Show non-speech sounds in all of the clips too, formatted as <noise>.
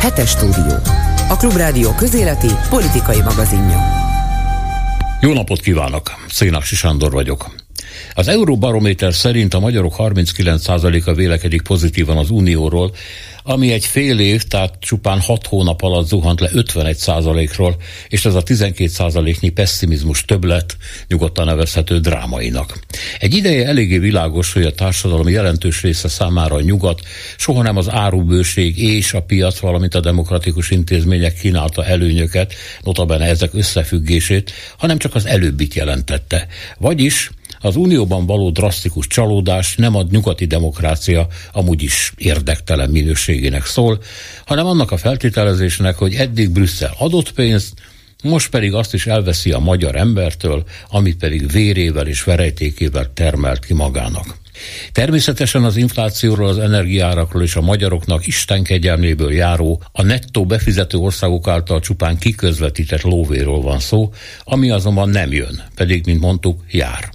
Hetes stúdió. A Klubrádió közéleti politikai magazinja. Jó napot kívánok! Szénási Sándor vagyok. Az Euróbarométer szerint a magyarok 39%-a vélekedik pozitívan az Unióról, ami egy fél év, tehát csupán 6 hónap alatt zuhant le 51%-ról, és ez a 12%-nyi pessimizmus többlet nyugodtan nevezhető drámainak. Egy ideje eléggé világos, hogy a társadalom jelentős része számára a nyugat soha nem az árubőség és a piac, valamint a demokratikus intézmények kínálta előnyöket, notabene ezek összefüggését, hanem csak az előbbit jelentette. Vagyis az unióban való drasztikus csalódás nem a nyugati demokrácia amúgy is érdektelen minőségének szól, hanem annak a feltételezésnek, hogy eddig Brüsszel adott pénzt, most pedig azt is elveszi a magyar embertől, amit pedig vérével és verejtékével termelt ki magának. Természetesen az inflációról, az energiárakról és a magyaroknak Isten kegyelméből járó, a nettó befizető országok által csupán kiközvetített lóvéról van szó, ami azonban nem jön, pedig, mint mondtuk, jár.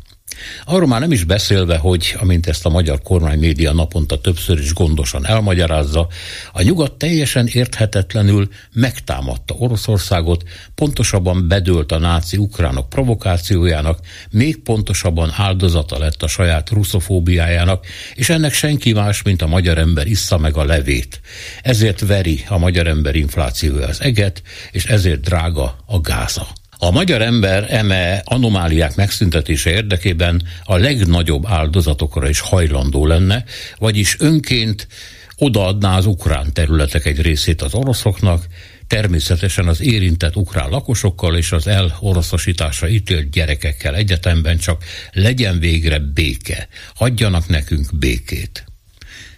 Arról már nem is beszélve, hogy, amint ezt a magyar kormány média naponta többször is gondosan elmagyarázza, a nyugat teljesen érthetetlenül megtámadta Oroszországot, pontosabban bedőlt a náci ukránok provokációjának, még pontosabban áldozata lett a saját ruszofóbiájának, és ennek senki más, mint a magyar ember issza meg a levét. Ezért veri a magyar ember inflációja az eget, és ezért drága a gáza. A magyar ember eme anomáliák megszüntetése érdekében a legnagyobb áldozatokra is hajlandó lenne, vagyis önként odaadná az ukrán területek egy részét az oroszoknak, természetesen az érintett ukrán lakosokkal és az eloroszosításra ítélt gyerekekkel egyetemben csak legyen végre béke, hagyjanak nekünk békét.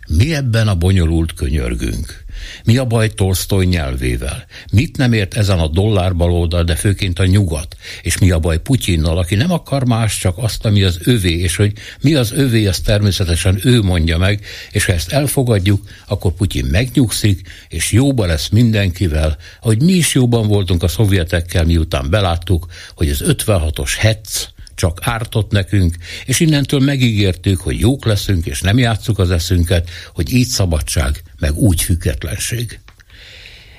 Mi ebben a bonyolult könyörgünk? Mi a baj Tolstoy nyelvével? Mit nem ért ezen a dollárbalódal, de főként a nyugat? És mi a baj Putyinnal, aki nem akar más, csak azt, ami az övé, és hogy mi az övé, azt természetesen ő mondja meg, és ha ezt elfogadjuk, akkor Putyin megnyugszik, és jóba lesz mindenkivel, hogy mi is jóban voltunk a szovjetekkel, miután beláttuk, hogy az 56-os hetsz, csak ártott nekünk, és innentől megígértük, hogy jók leszünk, és nem játsszuk az eszünket, hogy így szabadság, meg úgy függetlenség.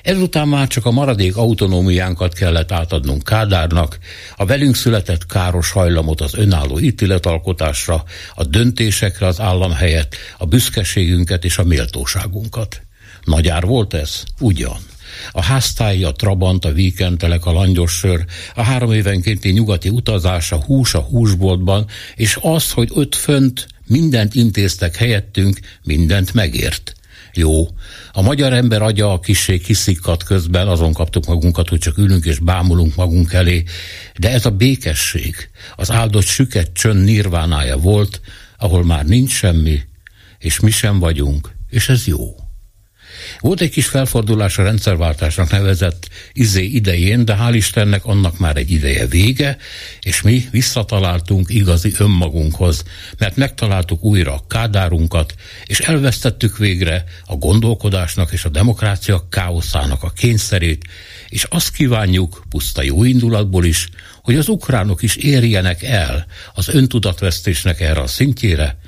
Ezután már csak a maradék autonómiánkat kellett átadnunk Kádárnak, a velünk született káros hajlamot az önálló ítéletalkotásra, a döntésekre az állam helyett, a büszkeségünket és a méltóságunkat. Nagyár volt ez? Ugyan. A háztály, a trabant, a víkentelek, a langyossör, a három évenkénti nyugati utazás, a hús a húsboltban, és az, hogy ott fönt mindent intéztek helyettünk, mindent megért. Jó, a magyar ember agya a kissé kiszikkat közben, azon kaptuk magunkat, hogy csak ülünk és bámulunk magunk elé, de ez a békesség, az áldott süket csönd nirvánája volt, ahol már nincs semmi, és mi sem vagyunk, és ez jó. Volt egy kis felfordulás a rendszerváltásnak nevezett izé idején, de hál' Istennek annak már egy ideje vége, és mi visszataláltunk igazi önmagunkhoz, mert megtaláltuk újra a kádárunkat, és elvesztettük végre a gondolkodásnak és a demokrácia káoszának a kényszerét, és azt kívánjuk, puszta jó indulatból is, hogy az ukránok is érjenek el az öntudatvesztésnek erre a szintjére,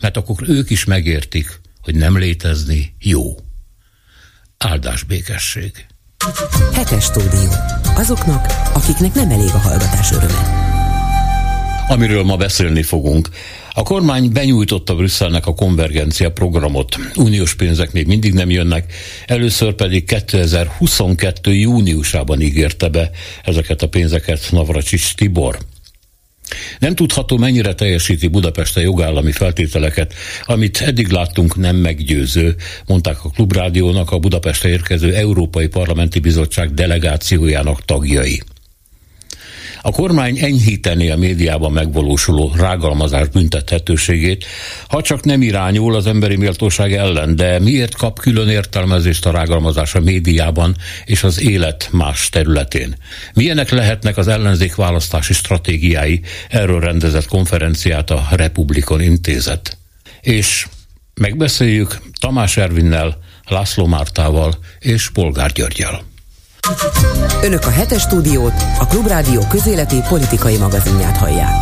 mert akkor ők is megértik, hogy nem létezni jó áldás békesség. Hetes stúdió. Azoknak, akiknek nem elég a hallgatás öröme. Amiről ma beszélni fogunk. A kormány benyújtotta Brüsszelnek a konvergencia programot. Uniós pénzek még mindig nem jönnek, először pedig 2022. júniusában ígérte be ezeket a pénzeket Navracsics Tibor. Nem tudható, mennyire teljesíti Budapest a jogállami feltételeket, amit eddig láttunk nem meggyőző, mondták a Klubrádiónak a Budapestre érkező Európai Parlamenti Bizottság delegációjának tagjai. A kormány enyhíteni a médiában megvalósuló rágalmazás büntethetőségét, ha csak nem irányul az emberi méltóság ellen, de miért kap külön értelmezést a rágalmazás a médiában és az élet más területén? Milyenek lehetnek az ellenzék választási stratégiái? Erről rendezett konferenciát a Republikon intézet. És megbeszéljük Tamás Ervinnel, László Mártával és Polgár Györgyel. Önök a hetes stúdiót, a Klubrádió közéleti politikai magazinját hallják.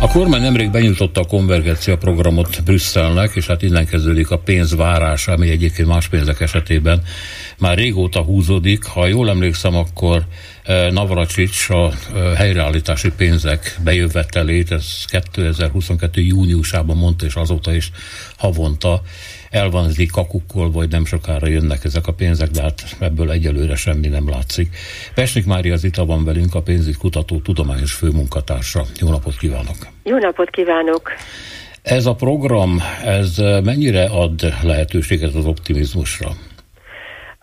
A kormány nemrég benyújtotta a konvergencia programot Brüsszelnek, és hát innen kezdődik a pénz várása, ami egyébként más pénzek esetében már régóta húzódik. Ha jól emlékszem, akkor eh, Navracsics a eh, helyreállítási pénzek bejövetelét, ez 2022. júniusában mondta, és azóta is havonta elvanzik kakukkol, vagy nem sokára jönnek ezek a pénzek, de hát ebből egyelőre semmi nem látszik. Pesnik Mária az itt van velünk, a pénzügykutató tudományos főmunkatársa. Jó napot kívánok! Jó napot kívánok! Ez a program, ez mennyire ad lehetőséget az optimizmusra?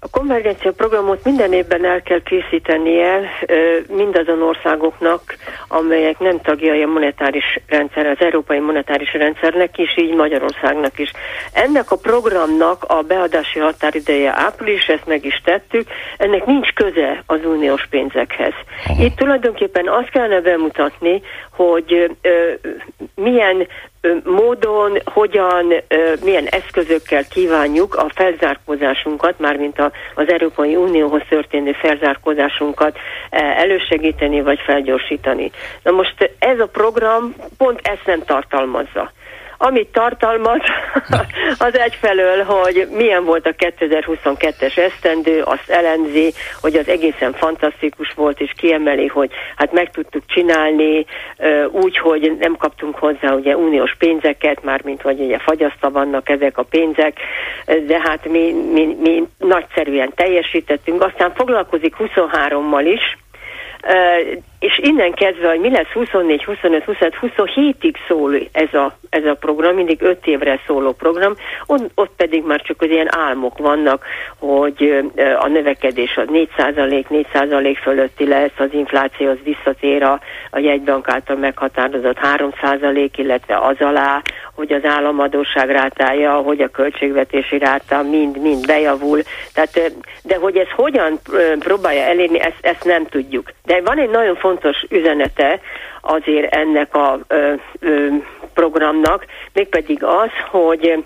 A konvergencia programot minden évben el kell készítenie mindazon országoknak, amelyek nem tagjai a monetáris rendszer, az európai monetáris rendszernek is, így Magyarországnak is. Ennek a programnak a beadási határideje április, ezt meg is tettük, ennek nincs köze az uniós pénzekhez. Aha. Itt tulajdonképpen azt kellene bemutatni, hogy ö, milyen módon, hogyan, milyen eszközökkel kívánjuk a felzárkózásunkat, mármint az Európai Unióhoz történő felzárkózásunkat elősegíteni vagy felgyorsítani. Na most ez a program pont ezt nem tartalmazza. Amit tartalmaz, <laughs> az egyfelől, hogy milyen volt a 2022-es esztendő, azt elemzi, hogy az egészen fantasztikus volt, és kiemeli, hogy hát meg tudtuk csinálni úgy, hogy nem kaptunk hozzá ugye uniós pénzeket, mármint hogy ugye fagyaszta vannak ezek a pénzek, de hát mi, mi, mi nagyszerűen teljesítettünk. Aztán foglalkozik 23-mal is, és innen kezdve, hogy mi lesz 24, 25, 26, 27-ig szól ez a, ez a program, mindig 5 évre szóló program, ott, ott pedig már csak az ilyen álmok vannak, hogy a növekedés az 4% 4% fölötti lesz, az infláció az visszatér a, a jegybank által meghatározott 3% illetve az alá, hogy az államadóság rátája, hogy a költségvetési ráta mind-mind bejavul. Tehát, de hogy ez hogyan próbálja elérni, ezt, ezt nem tudjuk. De van egy nagyon fontos üzenete azért ennek a ö, ö, programnak, mégpedig az, hogy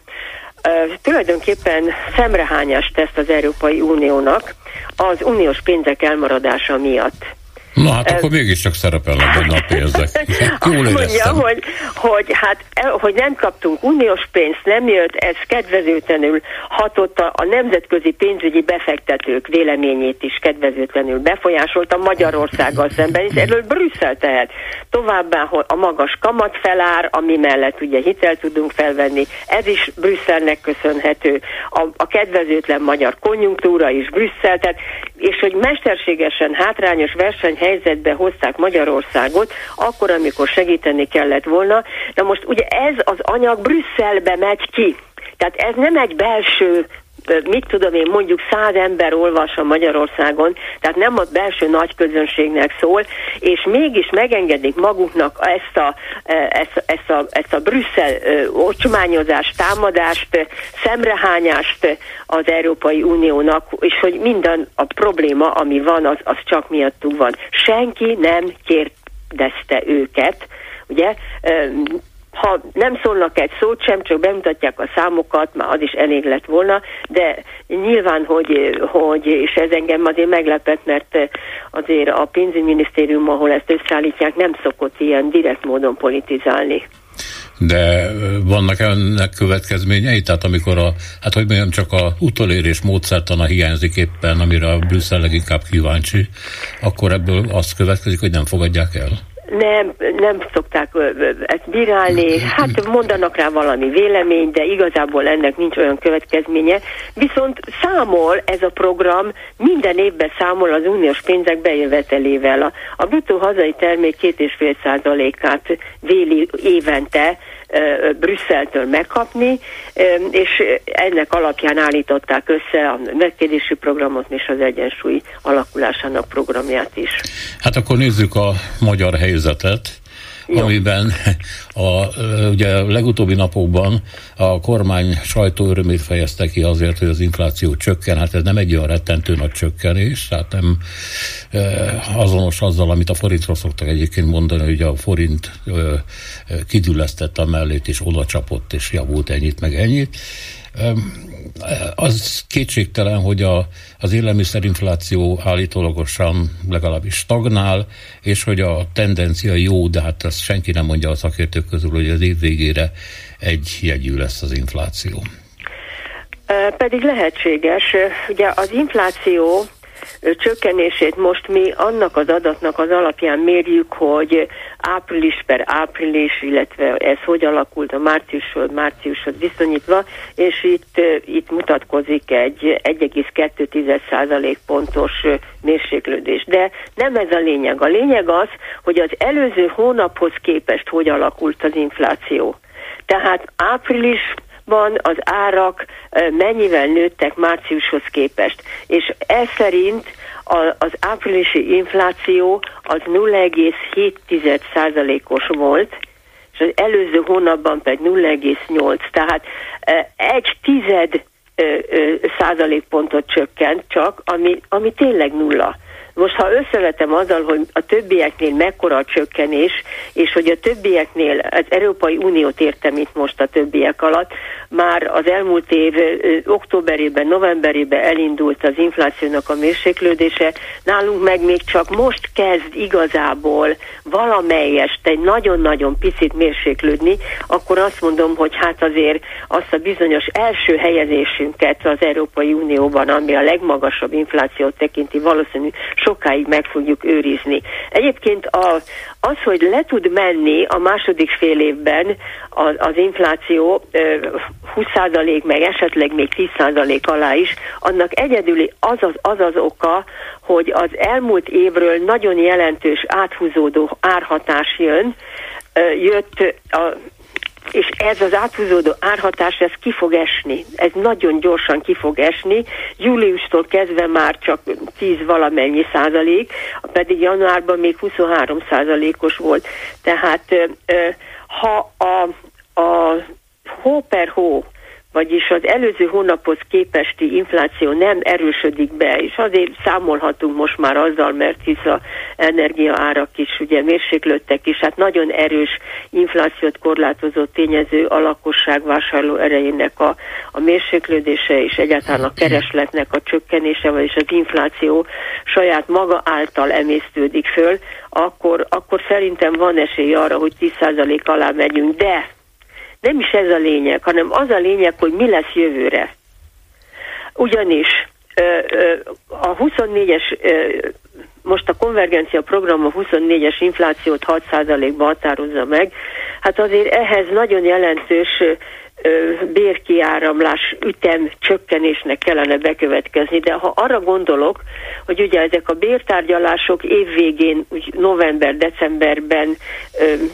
ö, tulajdonképpen szemrehányást tesz az Európai Uniónak az uniós pénzek elmaradása miatt. Na hát akkor mégiscsak szerepelnek benne a pénzek. <laughs> Jól mondja, hogy, hogy, hát, hogy nem kaptunk uniós pénzt, nem jött, ez kedvezőtlenül hatott a, nemzetközi pénzügyi befektetők véleményét is kedvezőtlenül befolyásolta Magyarországgal szemben, és erről Brüsszel tehet. Továbbá a magas kamatfelár, ami mellett ugye hitel tudunk felvenni, ez is Brüsszelnek köszönhető. A, a kedvezőtlen magyar konjunktúra is Brüsszel, tehát, és hogy mesterségesen hátrányos verseny helyzetbe hozták Magyarországot, akkor, amikor segíteni kellett volna. Na most ugye ez az anyag Brüsszelbe megy ki. Tehát ez nem egy belső mit tudom én, mondjuk száz ember olvassa Magyarországon, tehát nem a belső nagy közönségnek szól, és mégis megengedik maguknak ezt a, ezt, ezt a, ezt a Brüsszel ocsmányozást, támadást, szemrehányást az Európai Uniónak, és hogy minden a probléma, ami van, az, az csak miattuk van. Senki nem kérdezte őket, ugye, ha nem szólnak egy szót sem, csak bemutatják a számokat, már az is elég lett volna, de nyilván, hogy, hogy és ez engem azért meglepett, mert azért a pénzügyminisztérium, ahol ezt összeállítják, nem szokott ilyen direkt módon politizálni. De vannak ennek következményei? Tehát amikor a, hát hogy mondjam, csak a utolérés módszertana hiányzik éppen, amire a Brüsszel leginkább kíváncsi, akkor ebből azt következik, hogy nem fogadják el? Nem, nem szokták ezt bírálni, hát mondanak rá valami vélemény, de igazából ennek nincs olyan következménye. Viszont számol ez a program, minden évben számol az uniós pénzek bejövetelével. A, a bruttó hazai termék 2,5 százalékát véli évente Brüsszeltől megkapni, és ennek alapján állították össze a megkérdési programot és az egyensúly alakulásának programját is. Hát akkor nézzük a magyar helyzetet. Jó. amiben a, ugye a legutóbbi napokban a kormány sajtó örömét fejezte ki azért, hogy az infláció csökken. Hát ez nem egy olyan rettentő nagy csökkenés, tehát nem azonos azzal, amit a forintról szoktak egyébként mondani, hogy a forint kidüllesztette a mellét, és oda csapott, és javult ennyit, meg ennyit. Az kétségtelen, hogy a, az élelmiszerinfláció állítólagosan legalábbis stagnál, és hogy a tendencia jó, de hát ezt senki nem mondja a szakértők közül, hogy az év végére egy jegyű lesz az infláció. Pedig lehetséges. Ugye az infláció csökkenését most mi annak az adatnak az alapján mérjük, hogy április per április, illetve ez hogy alakult a márciushoz, márciushoz viszonyítva, és itt, itt mutatkozik egy 1,2% pontos mérséklődés. De nem ez a lényeg. A lényeg az, hogy az előző hónaphoz képest hogy alakult az infláció. Tehát április van az árak mennyivel nőttek márciushoz képest. És ez szerint az áprilisi infláció az 0,7%-os volt, és az előző hónapban pedig 0,8. Tehát egy tized százalékpontot csökkent csak, ami, ami tényleg nulla. Most ha összevetem azzal, hogy a többieknél mekkora a csökkenés, és hogy a többieknél, az Európai Uniót értem itt most a többiek alatt, már az elmúlt év októberében, novemberében elindult az inflációnak a mérséklődése, nálunk meg még csak most kezd igazából valamelyest egy nagyon-nagyon picit mérséklődni, akkor azt mondom, hogy hát azért azt a bizonyos első helyezésünket az Európai Unióban, ami a legmagasabb inflációt tekinti, valószínű sokáig meg fogjuk őrizni. Egyébként a, az, hogy le tud menni a második fél évben az, az infláció 20% meg esetleg még 10% alá is, annak egyedüli az az, az az oka, hogy az elmúlt évről nagyon jelentős áthúzódó árhatás jön, jött a és ez az áthúzódó árhatás, ez ki fog esni. Ez nagyon gyorsan ki fog esni. Júliustól kezdve már csak 10 valamennyi százalék, pedig januárban még 23 százalékos volt. Tehát ha a, a hó per hó vagyis az előző hónaphoz képesti infláció nem erősödik be, és azért számolhatunk most már azzal, mert hisz a energiaárak is ugye mérséklődtek is, hát nagyon erős inflációt korlátozó tényező a lakosság vásárló erejének a, a mérséklődése és egyáltalán a keresletnek a csökkenése, vagyis az infláció saját maga által emésztődik föl, akkor, akkor szerintem van esély arra, hogy 10% alá megyünk, de nem is ez a lényeg, hanem az a lényeg, hogy mi lesz jövőre. Ugyanis a 24-es, most a konvergencia program a 24-es inflációt 6%-ba határozza meg, hát azért ehhez nagyon jelentős bérkiáramlás ütem csökkenésnek kellene bekövetkezni, de ha arra gondolok, hogy ugye ezek a bértárgyalások évvégén, úgy november-decemberben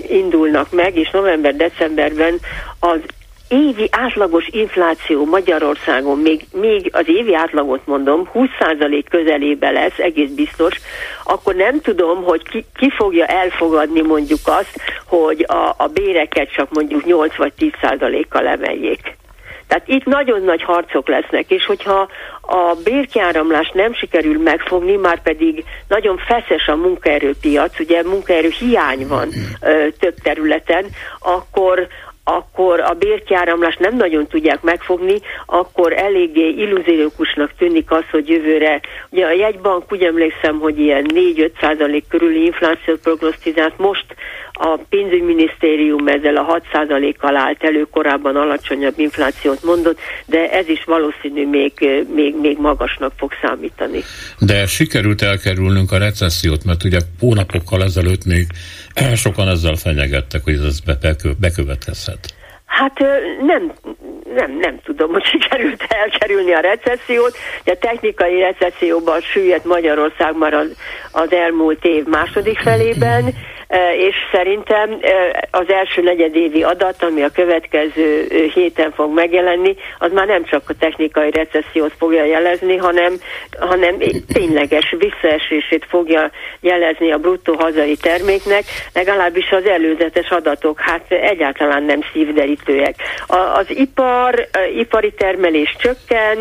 indulnak meg, és november-decemberben az évi átlagos infláció Magyarországon, még, még az évi átlagot mondom, 20% közelébe lesz, egész biztos, akkor nem tudom, hogy ki, ki fogja elfogadni mondjuk azt, hogy a, a béreket csak mondjuk 8 vagy 10%-kal emeljék. Tehát itt nagyon nagy harcok lesznek, és hogyha a bérkiáramlást nem sikerül megfogni, már pedig nagyon feszes a munkaerőpiac, ugye munkaerő hiány van ö, több területen, akkor akkor a bérkiáramlást nem nagyon tudják megfogni, akkor eléggé illúziókusnak tűnik az, hogy jövőre, ugye a jegybank úgy emlékszem, hogy ilyen 4-5 százalék körüli inflációt prognosztizált, most a pénzügyminisztérium ezzel a 6%-kal állt elő, korábban alacsonyabb inflációt mondott, de ez is valószínű még, még, még magasnak fog számítani. De sikerült elkerülnünk a recessziót, mert ugye hónapokkal ezelőtt még <clears throat> sokan ezzel fenyegettek, hogy ez bekövetkezhet. Hát nem, nem, nem tudom, hogy <laughs> sikerült elkerülni a recessziót. De a technikai recesszióban süllyedt Magyarország már az, az elmúlt év második felében, és szerintem az első negyedévi adat, ami a következő héten fog megjelenni, az már nem csak a technikai recessziót fogja jelezni, hanem, hanem tényleges visszaesését fogja jelezni a bruttó hazai terméknek, legalábbis az előzetes adatok hát egyáltalán nem szívderítőek. Az ipar, ipari termelés csökken,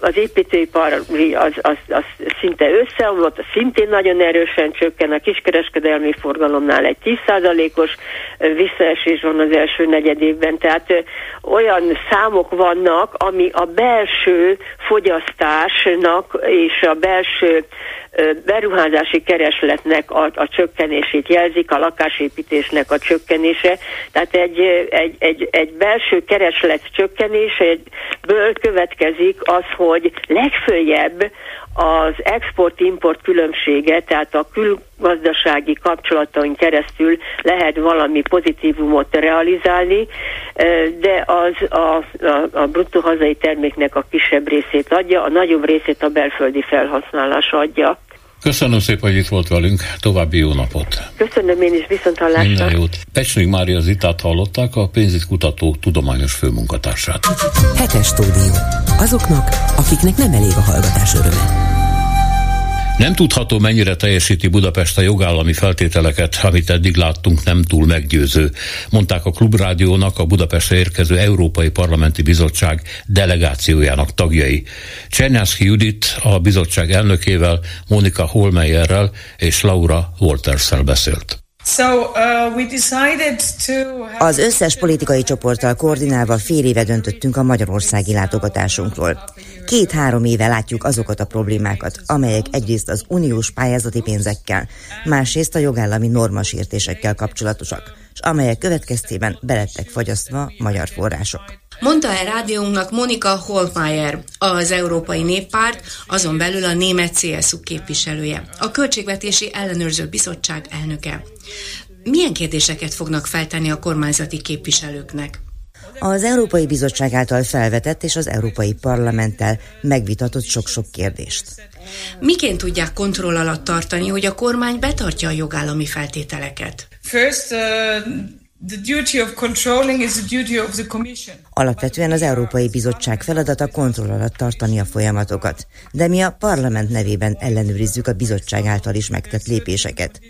az építőipar az, az, az szinte összeomlott, szintén nagyon erősen csökken, a kiskereskedelmi idegenforgalomnál egy 10%-os visszaesés van az első negyed évben, tehát olyan számok vannak, ami a belső fogyasztásnak és a belső beruházási keresletnek a, a csökkenését jelzik, a lakásépítésnek a csökkenése. Tehát egy, egy, egy, egy belső kereslet csökkenése ből következik az, hogy legfőjebb az export-import különbsége, tehát a külgazdasági kapcsolatain keresztül lehet valami pozitívumot realizálni, de az a, a, a bruttó hazai terméknek a kisebb részét adja, a nagyobb részét a belföldi felhasználás adja. Köszönöm szépen, hogy itt volt velünk. További jó napot. Köszönöm én is, viszont hallásra. Minden jót. Pecsnik Mária Zitát hallották, a pénzit kutató tudományos főmunkatársát. Hetes stúdió. Azoknak, akiknek nem elég a hallgatás öröme. Nem tudható, mennyire teljesíti Budapest a jogállami feltételeket, amit eddig láttunk, nem túl meggyőző, mondták a Klubrádiónak a Budapestre érkező Európai Parlamenti Bizottság delegációjának tagjai. Csernyászki Judit a bizottság elnökével, Monika Holmeyerrel és Laura Waltersel beszélt. Uh, Az összes politikai csoporttal koordinálva fél éve döntöttünk a magyarországi látogatásunkról. Két-három éve látjuk azokat a problémákat, amelyek egyrészt az uniós pályázati pénzekkel, másrészt a jogállami normasértésekkel kapcsolatosak, és amelyek következtében belettek fagyasztva magyar források. Mondta el rádiónknak Monika Holmeyer, az Európai Néppárt, azon belül a német CSU képviselője, a Költségvetési Ellenőrző Bizottság elnöke. Milyen kérdéseket fognak feltenni a kormányzati képviselőknek? Az Európai Bizottság által felvetett és az Európai Parlamenttel megvitatott sok-sok kérdést. Miként tudják kontroll alatt tartani, hogy a kormány betartja a jogállami feltételeket? First, uh... Alapvetően az Európai Bizottság feladata kontroll alatt tartani a folyamatokat, de mi a parlament nevében ellenőrizzük a bizottság által is megtett lépéseket.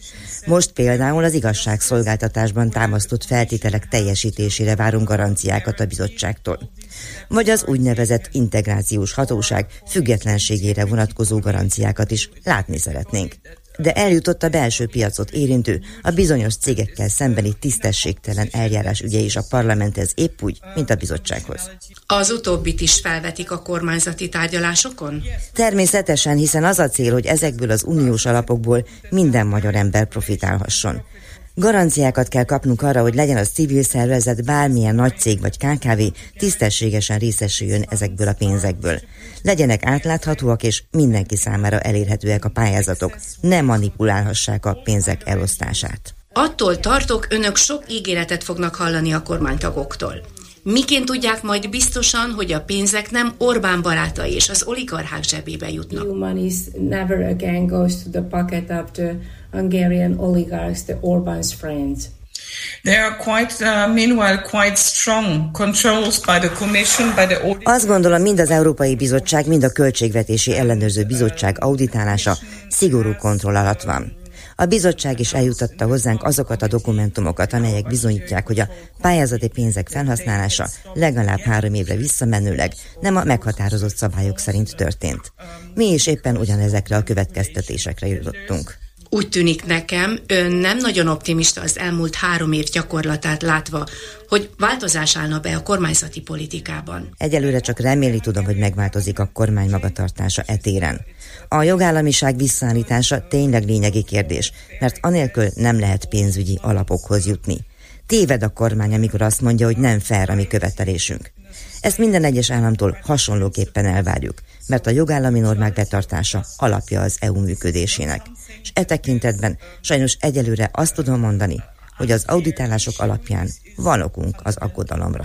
Most például az igazságszolgáltatásban támasztott feltételek teljesítésére várunk garanciákat a bizottságtól. Vagy az úgynevezett integrációs hatóság függetlenségére vonatkozó garanciákat is látni szeretnénk de eljutott a belső piacot érintő, a bizonyos cégekkel szembeni tisztességtelen eljárás ügye is a parlamenthez épp úgy, mint a bizottsághoz. Az utóbbit is felvetik a kormányzati tárgyalásokon? Természetesen, hiszen az a cél, hogy ezekből az uniós alapokból minden magyar ember profitálhasson. Garanciákat kell kapnunk arra, hogy legyen az civil szervezet, bármilyen nagy cég vagy KKV tisztességesen részesüljön ezekből a pénzekből. Legyenek átláthatóak és mindenki számára elérhetőek a pályázatok, ne manipulálhassák a pénzek elosztását. Attól tartok, önök sok ígéretet fognak hallani a kormánytagoktól. Miként tudják majd biztosan, hogy a pénzek nem Orbán barátai és az oligarchák zsebébe jutnak? Hungarian oligarchs, the Orbán's friends. Quite, uh, meanwhile, quite strong controls by the Commission, by the Azt gondolom, mind az Európai Bizottság, mind a Költségvetési Ellenőrző Bizottság auditálása szigorú kontroll alatt van. A bizottság is eljutatta hozzánk azokat a dokumentumokat, amelyek bizonyítják, hogy a pályázati pénzek felhasználása legalább három évre visszamenőleg nem a meghatározott szabályok szerint történt. Mi is éppen ugyanezekre a következtetésekre jutottunk. Úgy tűnik nekem, ön nem nagyon optimista az elmúlt három év gyakorlatát látva, hogy változás állna be a kormányzati politikában. Egyelőre csak reméli tudom, hogy megváltozik a kormány magatartása etéren. A jogállamiság visszaállítása tényleg lényegi kérdés, mert anélkül nem lehet pénzügyi alapokhoz jutni. Téved a kormány, amikor azt mondja, hogy nem fair a mi követelésünk. Ezt minden egyes államtól hasonlóképpen elvárjuk, mert a jogállami normák betartása alapja az EU működésének. És e tekintetben sajnos egyelőre azt tudom mondani, hogy az auditálások alapján van okunk az aggodalomra.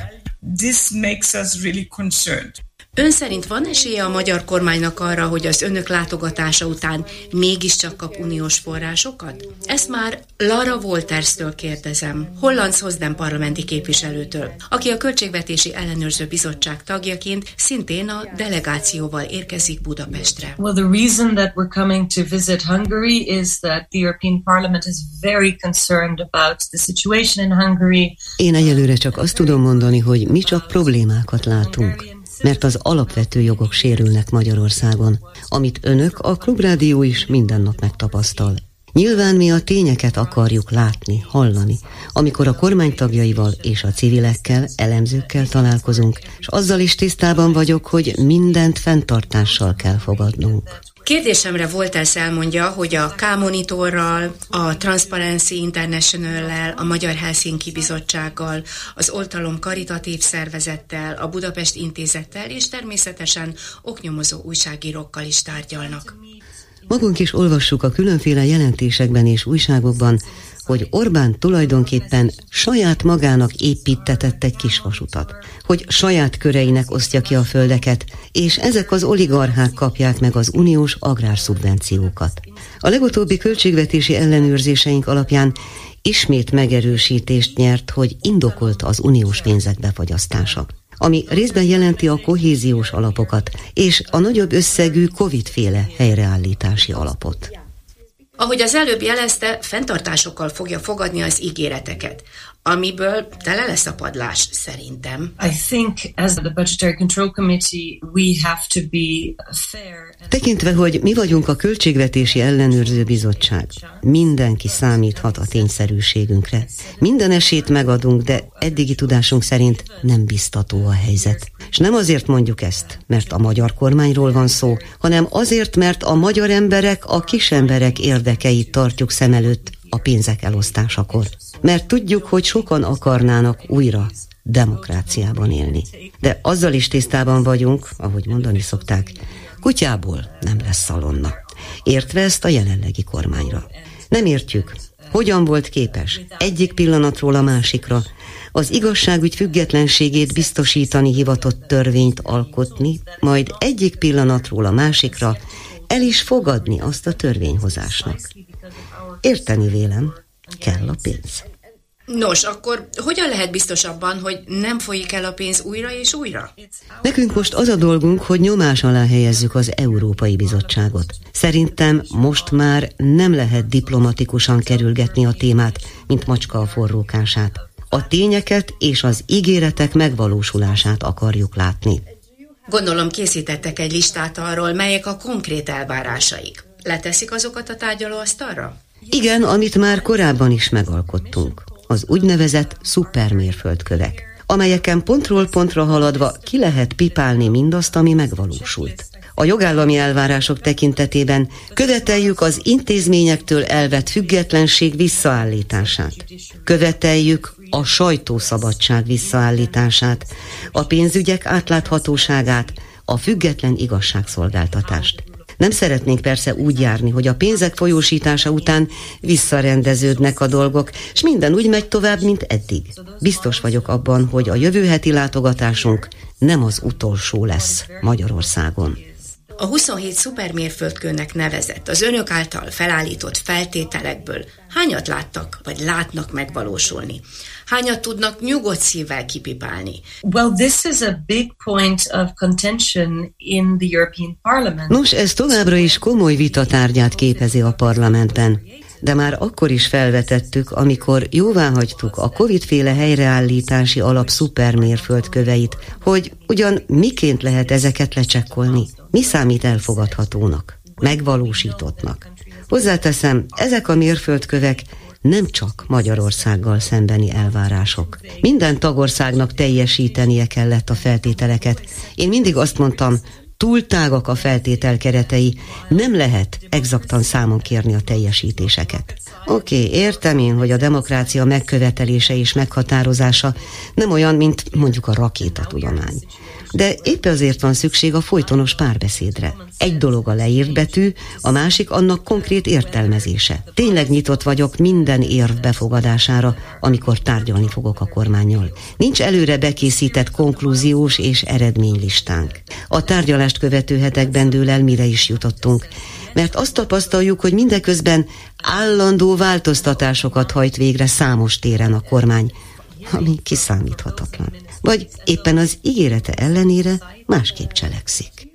This makes us really concerned. Ön szerint van esélye a magyar kormánynak arra, hogy az önök látogatása után mégiscsak kap uniós forrásokat? Ezt már Lara Wolters-től kérdezem, Holland Hozden parlamenti képviselőtől, aki a Költségvetési Ellenőrző Bizottság tagjaként szintén a delegációval érkezik Budapestre. Well, the reason that we're coming to visit Hungary is that the European Parliament is very concerned about the situation in Hungary. Én egyelőre csak azt tudom mondani, hogy mi csak problémákat látunk mert az alapvető jogok sérülnek Magyarországon, amit önök, a Klubrádió is minden nap megtapasztal. Nyilván mi a tényeket akarjuk látni, hallani, amikor a kormánytagjaival és a civilekkel, elemzőkkel találkozunk, és azzal is tisztában vagyok, hogy mindent fenntartással kell fogadnunk. Kérdésemre Volters elmondja, hogy a K-monitorral, a Transparency International-lel, a Magyar Helsinki Bizottsággal, az Oltalom Karitatív Szervezettel, a Budapest Intézettel és természetesen oknyomozó újságírókkal is tárgyalnak. Magunk is olvassuk a különféle jelentésekben és újságokban, hogy Orbán tulajdonképpen saját magának építetett egy kis vasutat, hogy saját köreinek osztja ki a földeket, és ezek az oligarchák kapják meg az uniós agrárszubvenciókat. A legutóbbi költségvetési ellenőrzéseink alapján ismét megerősítést nyert, hogy indokolt az uniós pénzek befagyasztása ami részben jelenti a kohéziós alapokat és a nagyobb összegű COVID-féle helyreállítási alapot. Ahogy az előbb jelezte, fenntartásokkal fogja fogadni az ígéreteket amiből tele lesz a padlás, szerintem. I think as the Budgetary Control Committee we have to be fair. Tekintve, hogy mi vagyunk a Költségvetési Ellenőrző Bizottság, mindenki számíthat a tényszerűségünkre. Minden esélyt megadunk, de eddigi tudásunk szerint nem biztató a helyzet. És nem azért mondjuk ezt, mert a magyar kormányról van szó, hanem azért, mert a magyar emberek, a kis emberek érdekeit tartjuk szem előtt a pénzek elosztásakor mert tudjuk, hogy sokan akarnának újra demokráciában élni. De azzal is tisztában vagyunk, ahogy mondani szokták, kutyából nem lesz szalonna. Értve ezt a jelenlegi kormányra. Nem értjük, hogyan volt képes egyik pillanatról a másikra az igazságügy függetlenségét biztosítani hivatott törvényt alkotni, majd egyik pillanatról a másikra el is fogadni azt a törvényhozásnak. Érteni vélem, kell a pénz. Nos, akkor hogyan lehet biztosabban, hogy nem folyik el a pénz újra és újra? Nekünk most az a dolgunk, hogy nyomás alá helyezzük az Európai Bizottságot. Szerintem most már nem lehet diplomatikusan kerülgetni a témát, mint macska a forrókását. A tényeket és az ígéretek megvalósulását akarjuk látni. Gondolom készítettek egy listát arról, melyek a konkrét elvárásaik. Leteszik azokat a tárgyalóasztalra? Igen, amit már korábban is megalkottunk. Az úgynevezett szupermérföldkövek, amelyeken pontról pontra haladva ki lehet pipálni mindazt, ami megvalósult. A jogállami elvárások tekintetében követeljük az intézményektől elvett függetlenség visszaállítását. Követeljük a sajtószabadság visszaállítását, a pénzügyek átláthatóságát, a független igazságszolgáltatást. Nem szeretnénk persze úgy járni, hogy a pénzek folyósítása után visszarendeződnek a dolgok, és minden úgy megy tovább, mint eddig. Biztos vagyok abban, hogy a jövő heti látogatásunk nem az utolsó lesz Magyarországon. A 27 szupermérföldkőnek nevezett az önök által felállított feltételekből hányat láttak, vagy látnak megvalósulni? Hányat tudnak nyugodt szívvel kipipálni? Well, this is a big point of contention in the European Parliament. Nos, ez továbbra is komoly vitatárgyát képezi a parlamentben de már akkor is felvetettük, amikor jóvá hagytuk a Covid-féle helyreállítási alap szupermérföldköveit, hogy ugyan miként lehet ezeket lecsekkolni, mi számít elfogadhatónak, megvalósítottnak. Hozzáteszem, ezek a mérföldkövek nem csak Magyarországgal szembeni elvárások. Minden tagországnak teljesítenie kellett a feltételeket. Én mindig azt mondtam, túl tágak a feltétel keretei, nem lehet exaktan számon kérni a teljesítéseket. Oké, okay, értem én, hogy a demokrácia megkövetelése és meghatározása nem olyan, mint mondjuk a rakétatudomány. De épp azért van szükség a folytonos párbeszédre. Egy dolog a leírt betű, a másik annak konkrét értelmezése. Tényleg nyitott vagyok minden érv befogadására, amikor tárgyalni fogok a kormányjal. Nincs előre bekészített konklúziós és eredménylistánk. A tárgyalást követő hetekben dől el, mire is jutottunk mert azt tapasztaljuk, hogy mindeközben állandó változtatásokat hajt végre számos téren a kormány, ami kiszámíthatatlan. Vagy éppen az ígérete ellenére másképp cselekszik.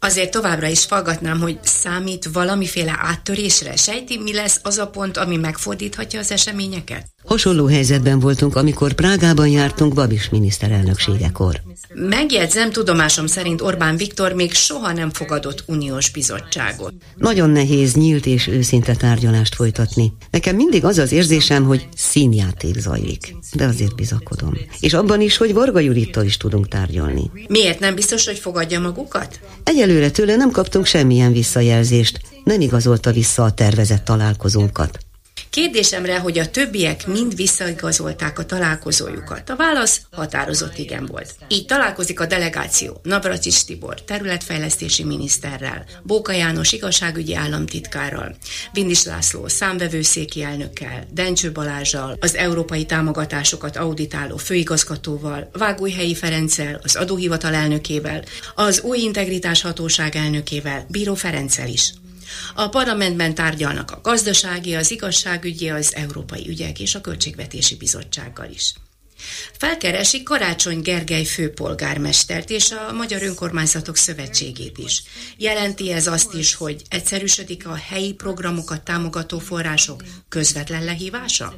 Azért továbbra is faggatnám, hogy számít valamiféle áttörésre. Sejti, mi lesz az a pont, ami megfordíthatja az eseményeket? Hasonló helyzetben voltunk, amikor Prágában jártunk Babis miniszterelnökségekor. Megjegyzem, tudomásom szerint Orbán Viktor még soha nem fogadott uniós bizottságot. Nagyon nehéz nyílt és őszinte tárgyalást folytatni. Nekem mindig az az érzésem, hogy színjáték zajlik, de azért bizakodom. És abban is, hogy Varga Jurittal is tudunk tárgyalni. Miért nem biztos, hogy fogadja magukat? Egyelőre tőle nem kaptunk semmilyen visszajelzést, nem igazolta vissza a tervezett találkozónkat. Kérdésemre, hogy a többiek mind visszaigazolták a találkozójukat. A válasz határozott igen volt. Így találkozik a delegáció Navracsics Tibor területfejlesztési miniszterrel, Bóka János igazságügyi államtitkárral, Vindis László számvevőszéki elnökkel, Dencső Balázsal, az európai támogatásokat auditáló főigazgatóval, Vágújhelyi Ferenccel, az adóhivatal elnökével, az új integritás hatóság elnökével, Bíró Ferenccel is. A parlamentben tárgyalnak a gazdasági, az igazságügyi, az európai ügyek és a költségvetési bizottsággal is. Felkeresi Karácsony Gergely főpolgármestert és a Magyar Önkormányzatok Szövetségét is. Jelenti ez azt is, hogy egyszerűsödik a helyi programokat támogató források közvetlen lehívása?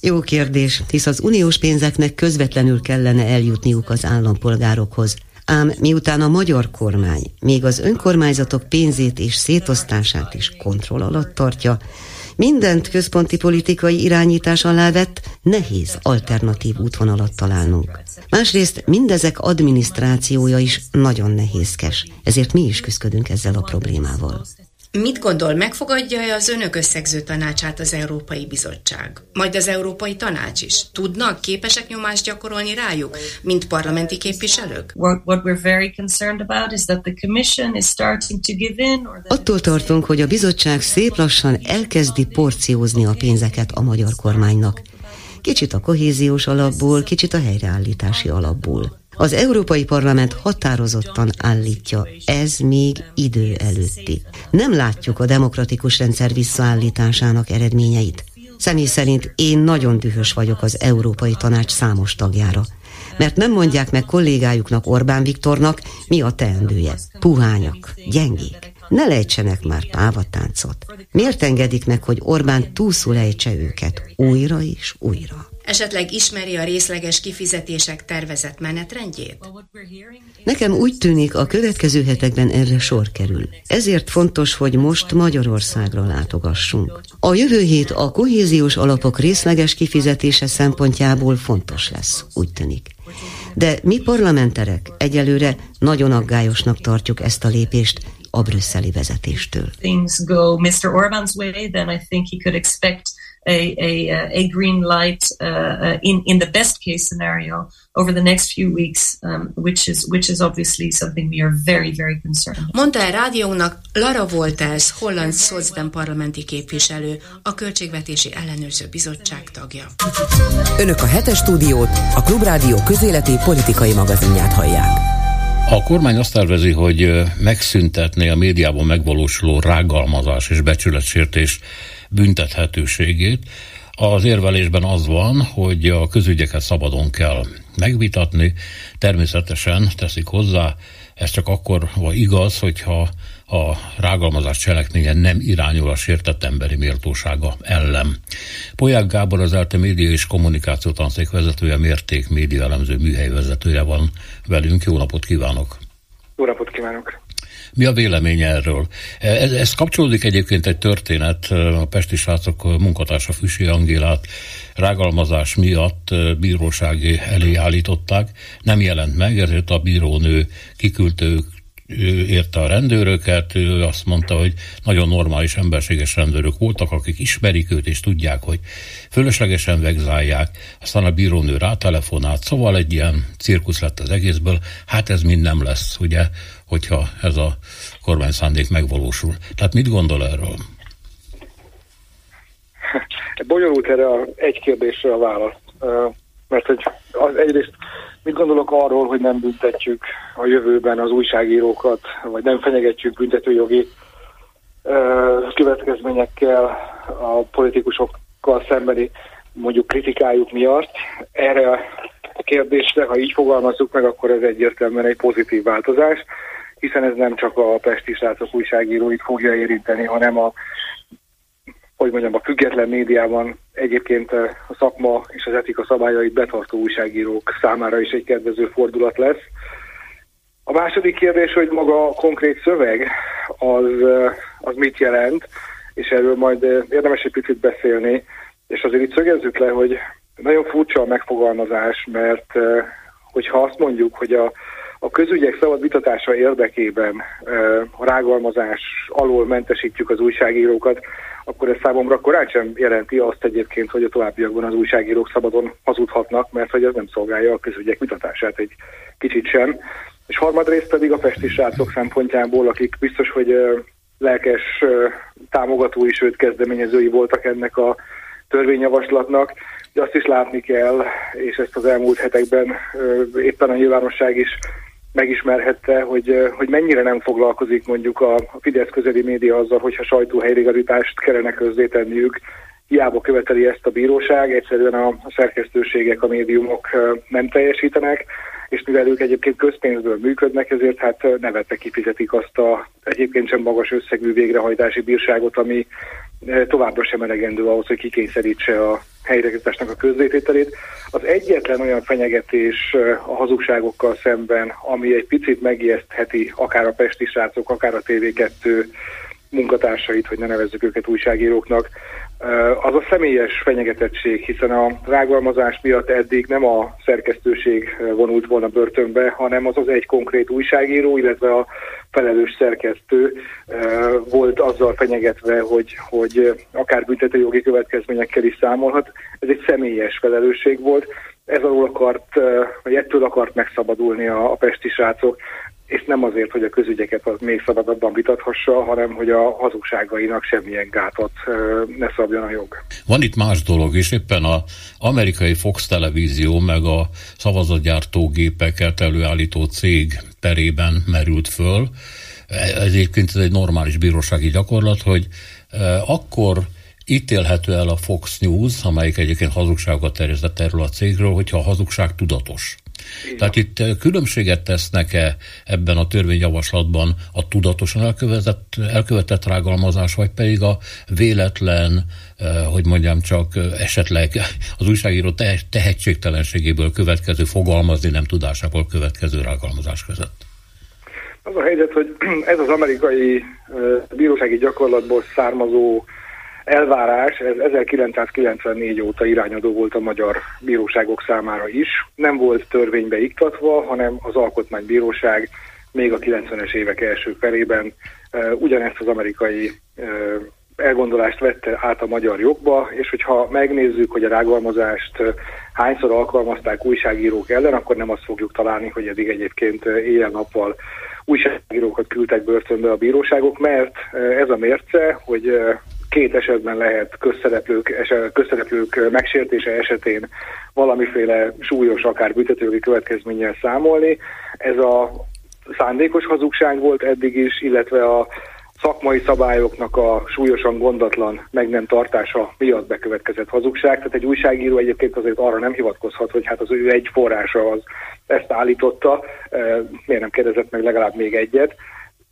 Jó kérdés, hisz az uniós pénzeknek közvetlenül kellene eljutniuk az állampolgárokhoz. Ám miután a magyar kormány még az önkormányzatok pénzét és szétosztását is kontroll alatt tartja, mindent központi politikai irányítás alá vett, nehéz alternatív útvonalat találnunk. Másrészt mindezek adminisztrációja is nagyon nehézkes, ezért mi is küzdködünk ezzel a problémával. Mit gondol, megfogadja-e az önök összegző tanácsát az Európai Bizottság? Majd az Európai Tanács is? Tudnak, képesek nyomást gyakorolni rájuk, mint parlamenti képviselők? Attól tartunk, hogy a bizottság szép lassan elkezdi porciózni a pénzeket a magyar kormánynak. Kicsit a kohéziós alapból, kicsit a helyreállítási alapból. Az Európai Parlament határozottan állítja, ez még idő előtti. Nem látjuk a demokratikus rendszer visszaállításának eredményeit. Személy szerint én nagyon dühös vagyok az Európai Tanács számos tagjára, mert nem mondják meg kollégájuknak Orbán Viktornak, mi a teendője. Puhányak, gyengék. Ne lejtsenek már pávatáncot. Miért engedik meg, hogy Orbán túlszul ejtse őket újra és újra? Esetleg ismeri a részleges kifizetések tervezett menetrendjét? Nekem úgy tűnik, a következő hetekben erre sor kerül. Ezért fontos, hogy most Magyarországra látogassunk. A jövő hét a kohéziós alapok részleges kifizetése szempontjából fontos lesz, úgy tűnik. De mi parlamenterek egyelőre nagyon aggályosnak tartjuk ezt a lépést a brüsszeli vezetéstől. Things go Mr. Orbán's way, then I think he could expect a, a, a green light uh, uh, in, in the best case scenario over the next few weeks, um, which is which is obviously something we are very, very concerned. Mondta el rádiónak Lara Wolters, holland Szocdem parlamenti képviselő, a Költségvetési Ellenőrző Bizottság tagja. Önök a hetes stúdiót, a Klubrádió közéleti politikai magazinját hallják. A kormány azt tervezi, hogy megszüntetné a médiában megvalósuló rágalmazás és becsületsértés büntethetőségét. Az érvelésben az van, hogy a közügyeket szabadon kell megvitatni, természetesen teszik hozzá, ez csak akkor van igaz, hogyha a rágalmazás cselekménye nem irányul a sértett emberi méltósága ellen. Polyák Gábor az ELTE média és kommunikáció tanszék vezetője, mérték média elemző műhely vezetője van velünk. Jó napot kívánok! Jó napot kívánok! Mi a vélemény erről? Ez, ez kapcsolódik egyébként egy történet, a Pesti srácok munkatársa Füsi Angélát rágalmazás miatt bírósági elé állították, nem jelent meg, ezért a bírónő kiküldte ő érte a rendőröket, ő azt mondta, hogy nagyon normális, emberséges rendőrök voltak, akik ismerik őt, és tudják, hogy fölöslegesen vegzálják, aztán a bírónő rátelefonált, szóval egy ilyen cirkusz lett az egészből, hát ez mind nem lesz, ugye, hogyha ez a kormány szándék megvalósul. Tehát mit gondol erről? Bonyolult erre a egy kérdésre a válasz. Mert hogy az egyrészt mit gondolok arról, hogy nem büntetjük a jövőben az újságírókat, vagy nem fenyegetjük büntetőjogi következményekkel a politikusokkal szembeni mondjuk kritikájuk miatt. Erre a kérdésre, ha így fogalmazzuk meg, akkor ez egyértelműen egy pozitív változás hiszen ez nem csak a Pesti srácok újságíróit fogja érinteni, hanem a hogy mondjam, a független médiában egyébként a szakma és az etika szabályait betartó újságírók számára is egy kedvező fordulat lesz. A második kérdés, hogy maga a konkrét szöveg az, az mit jelent, és erről majd érdemes egy picit beszélni, és azért itt szögezzük le, hogy nagyon furcsa a megfogalmazás, mert hogyha azt mondjuk, hogy a, a közügyek szabad vitatása érdekében a rágalmazás alól mentesítjük az újságírókat, akkor ez számomra korán sem jelenti azt egyébként, hogy a továbbiakban az újságírók szabadon hazudhatnak, mert hogy ez nem szolgálja a közügyek vitatását egy kicsit sem. És harmadrészt pedig a festi srácok szempontjából, akik biztos, hogy lelkes támogatói, sőt kezdeményezői voltak ennek a törvényjavaslatnak, de azt is látni kell, és ezt az elmúlt hetekben éppen a nyilvánosság is megismerhette, hogy, hogy mennyire nem foglalkozik mondjuk a, a Fidesz közeli média azzal, hogyha sajtóhelyregarítást kellene közzétenniük, hiába követeli ezt a bíróság, egyszerűen a szerkesztőségek, a médiumok nem teljesítenek, és mivel ők egyébként közpénzből működnek, ezért hát nevette kifizetik azt a egyébként sem magas összegű végrehajtási bírságot, ami továbbra sem elegendő ahhoz, hogy kikényszerítse a helyreállításnak a közzétételét. Az egyetlen olyan fenyegetés a hazugságokkal szemben, ami egy picit megijesztheti akár a pesti srácok, akár a TV2 munkatársait, hogy ne nevezzük őket újságíróknak, az a személyes fenyegetettség, hiszen a rágalmazás miatt eddig nem a szerkesztőség vonult volna börtönbe, hanem az az egy konkrét újságíró, illetve a felelős szerkesztő volt azzal fenyegetve, hogy, hogy akár büntetőjogi következményekkel is számolhat. Ez egy személyes felelősség volt. Ez alól akart, vagy ettől akart megszabadulni a, a pesti srácok és nem azért, hogy a közügyeket az még szabadabban vitathassa, hanem hogy a hazugságainak semmilyen gátat ne szabjon a jog. Van itt más dolog is, éppen a amerikai Fox televízió meg a szavazatgyártógépeket előállító cég perében merült föl. Ez egyébként ez egy normális bírósági gyakorlat, hogy akkor ítélhető el a Fox News, amelyik egyébként hazugságokat terjesztett erről a cégről, hogyha a hazugság tudatos. Tehát itt eh, különbséget tesznek-e ebben a törvényjavaslatban a tudatosan elkövetett, elkövetett rágalmazás, vagy pedig a véletlen, eh, hogy mondjam csak eh, esetleg az újságíró tehetségtelenségéből következő, fogalmazni nem tudásából következő rágalmazás között? Az a helyzet, hogy ez az amerikai bírósági gyakorlatból származó elvárás, ez 1994 óta irányadó volt a magyar bíróságok számára is. Nem volt törvénybe iktatva, hanem az Alkotmánybíróság még a 90-es évek első felében ugyanezt az amerikai elgondolást vette át a magyar jogba, és hogyha megnézzük, hogy a rágalmazást hányszor alkalmazták újságírók ellen, akkor nem azt fogjuk találni, hogy eddig egyébként éjjel-nappal újságírókat küldtek börtönbe a bíróságok, mert ez a mérce, hogy két esetben lehet közszereplők, eset, közszereplők megsértése esetén valamiféle súlyos, akár büntetőjogi következménnyel számolni. Ez a szándékos hazugság volt eddig is, illetve a szakmai szabályoknak a súlyosan gondatlan meg nem tartása miatt bekövetkezett hazugság. Tehát egy újságíró egyébként azért arra nem hivatkozhat, hogy hát az ő egy forrása az ezt állította, miért nem kérdezett meg legalább még egyet.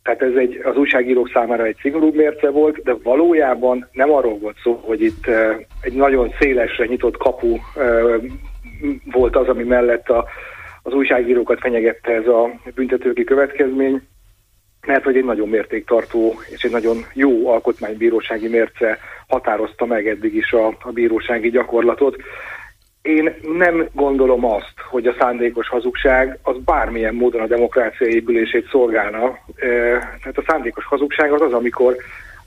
Tehát ez egy, az újságírók számára egy szigorúbb mérce volt, de valójában nem arról volt szó, hogy itt egy nagyon szélesre nyitott kapu volt az, ami mellett a, az újságírókat fenyegette ez a büntetőki következmény, mert hogy egy nagyon mértéktartó és egy nagyon jó alkotmánybírósági mérce határozta meg eddig is a, a bírósági gyakorlatot. Én nem gondolom azt, hogy a szándékos hazugság az bármilyen módon a demokrácia épülését szolgálna. Tehát a szándékos hazugság az az, amikor,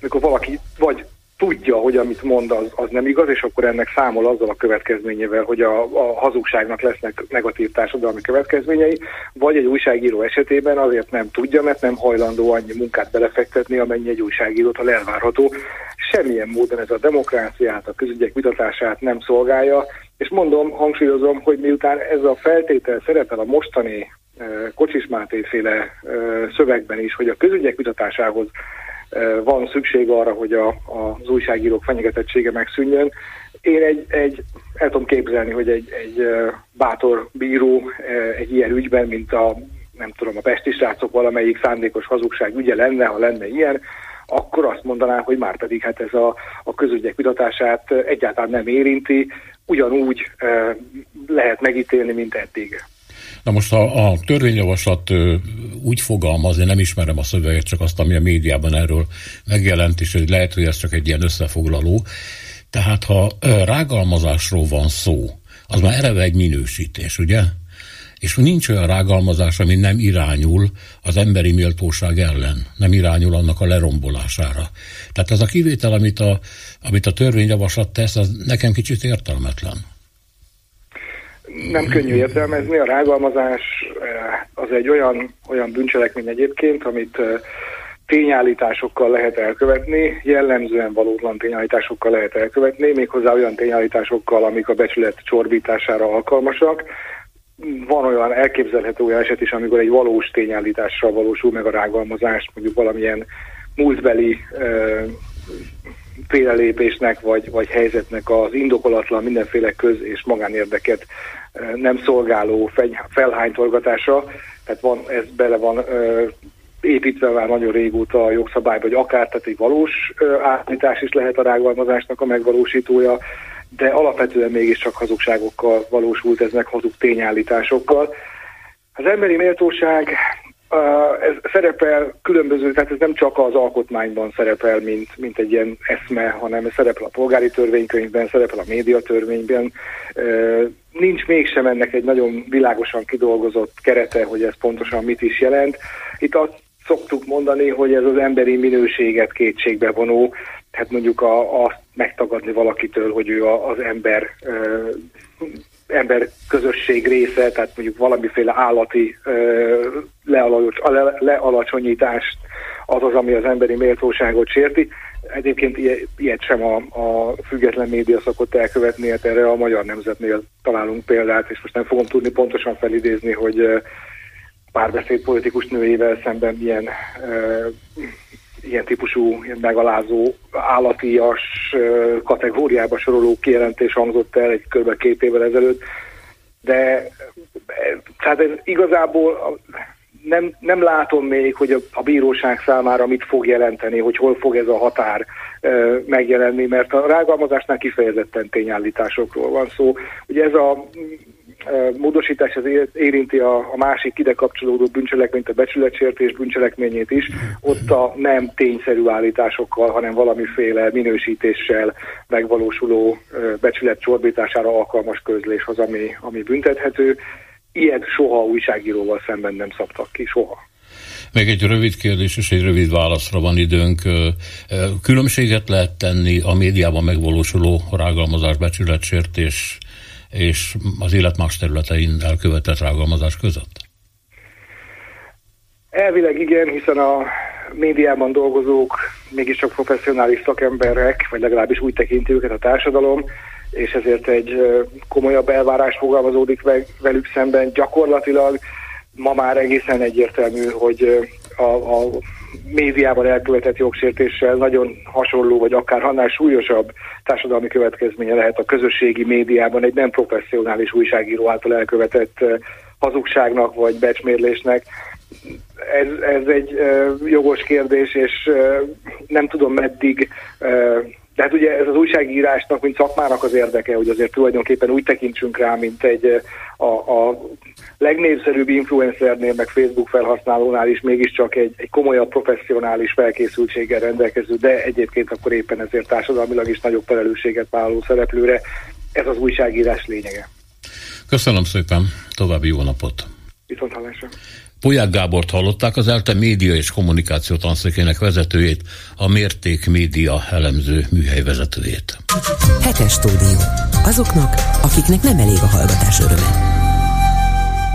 amikor valaki vagy tudja, hogy amit mond, az, az nem igaz, és akkor ennek számol azzal a következményével, hogy a, a hazugságnak lesznek negatív társadalmi következményei, vagy egy újságíró esetében azért nem tudja, mert nem hajlandó annyi munkát belefektetni, amennyi egy újságírótól elvárható. Semmilyen módon ez a demokráciát, a közügyek vitatását nem szolgálja, és mondom, hangsúlyozom, hogy miután ez a feltétel szerepel a mostani eh, Kocsis Máté féle eh, szövegben is, hogy a közügyek vitatásához eh, van szükség arra, hogy a, az újságírók fenyegetettsége megszűnjön. Én egy, egy el tudom képzelni, hogy egy, egy bátor bíró egy ilyen ügyben, mint a nem tudom, a pesti srácok valamelyik szándékos hazugság ügye lenne, ha lenne ilyen, akkor azt mondanám, hogy már pedig hát ez a, a közügyek vitatását egyáltalán nem érinti, ugyanúgy e, lehet megítélni, mint eddig. Na most a, a törvényjavaslat úgy fogalmaz, én nem ismerem a szöveget, csak azt, ami a médiában erről megjelent, és hogy lehet, hogy ez csak egy ilyen összefoglaló. Tehát ha rágalmazásról van szó, az már ereve egy minősítés, ugye? És nincs olyan rágalmazás, ami nem irányul az emberi méltóság ellen, nem irányul annak a lerombolására. Tehát ez a kivétel, amit a, amit a törvényjavaslat tesz, az nekem kicsit értelmetlen nem könnyű értelmezni. A rágalmazás eh, az egy olyan, olyan bűncselekmény egyébként, amit eh, tényállításokkal lehet elkövetni, jellemzően valótlan tényállításokkal lehet elkövetni, méghozzá olyan tényállításokkal, amik a becsület csorbítására alkalmasak. Van olyan elképzelhető olyan eset is, amikor egy valós tényállítással valósul meg a rágalmazás, mondjuk valamilyen múltbeli uh, félrelépésnek vagy, vagy helyzetnek az indokolatlan mindenféle köz- és magánérdeket nem szolgáló felhánytorgatása, tehát van, ez bele van építve már nagyon régóta a jogszabályba, hogy akár tehát egy valós állítás is lehet a rágalmazásnak a megvalósítója, de alapvetően mégiscsak hazugságokkal valósult ez meg hazug tényállításokkal. Az emberi méltóság ez szerepel különböző, tehát ez nem csak az alkotmányban szerepel, mint, mint egy ilyen eszme, hanem ez szerepel a polgári törvénykönyvben, szerepel a médiatörvényben. Nincs mégsem ennek egy nagyon világosan kidolgozott kerete, hogy ez pontosan mit is jelent. Itt azt szoktuk mondani, hogy ez az emberi minőséget kétségbe vonó, tehát mondjuk a, azt megtagadni valakitől, hogy ő a, az ember ember közösség része, tehát mondjuk valamiféle állati lealacsonyítást az az, ami az emberi méltóságot sérti. Egyébként ilyet sem a, a független média szokott elkövetni, hát erre a Magyar Nemzetnél találunk példát, és most nem fogom tudni pontosan felidézni, hogy párbeszéd politikus nőjével szemben milyen ilyen típusú ilyen megalázó, állatias kategóriába soroló kijelentés hangzott el egy kb. két évvel ezelőtt, de tehát ez igazából nem, nem látom még, hogy a, a bíróság számára mit fog jelenteni, hogy hol fog ez a határ ö, megjelenni, mert a rágalmazásnál kifejezetten tényállításokról van szó. Ugye ez a módosítás az érinti a, a másik ide kapcsolódó bűncselekményt, a becsületsértés bűncselekményét is, ott a nem tényszerű állításokkal, hanem valamiféle minősítéssel megvalósuló becsület csorbítására alkalmas közlés az, ami, ami büntethető. Ilyet soha újságíróval szemben nem szabtak ki, soha. Még egy rövid kérdés és egy rövid válaszra van időnk. Különbséget lehet tenni a médiában megvalósuló rágalmazás, becsületsértés és az élet más területein elkövetett rágalmazás között? Elvileg igen, hiszen a médiában dolgozók mégiscsak professzionális szakemberek, vagy legalábbis úgy tekinti őket a társadalom, és ezért egy komolyabb elvárás fogalmazódik velük szemben. Gyakorlatilag ma már egészen egyértelmű, hogy a, a médiában elkövetett jogsértéssel nagyon hasonló, vagy akár annál súlyosabb társadalmi következménye lehet a közösségi médiában egy nem professzionális újságíró által elkövetett hazugságnak vagy becsmérlésnek. Ez, ez egy jogos kérdés, és nem tudom meddig de hát ugye ez az újságírásnak, mint szakmának az érdeke, hogy azért tulajdonképpen úgy tekintsünk rá, mint egy a, a legnépszerűbb influencernél, meg Facebook felhasználónál is mégiscsak egy, egy komolyabb professzionális felkészültséggel rendelkező, de egyébként akkor éppen ezért társadalmilag is nagyobb felelősséget vállaló szereplőre. Ez az újságírás lényege. Köszönöm szépen, további jó napot! Viszont hallásra! Polyák Gábort hallották, az ELTE média és kommunikáció tanszékének vezetőjét, a Mérték Média elemző műhely vezetőjét. Hetes stúdió. Azoknak, akiknek nem elég a hallgatás öröme.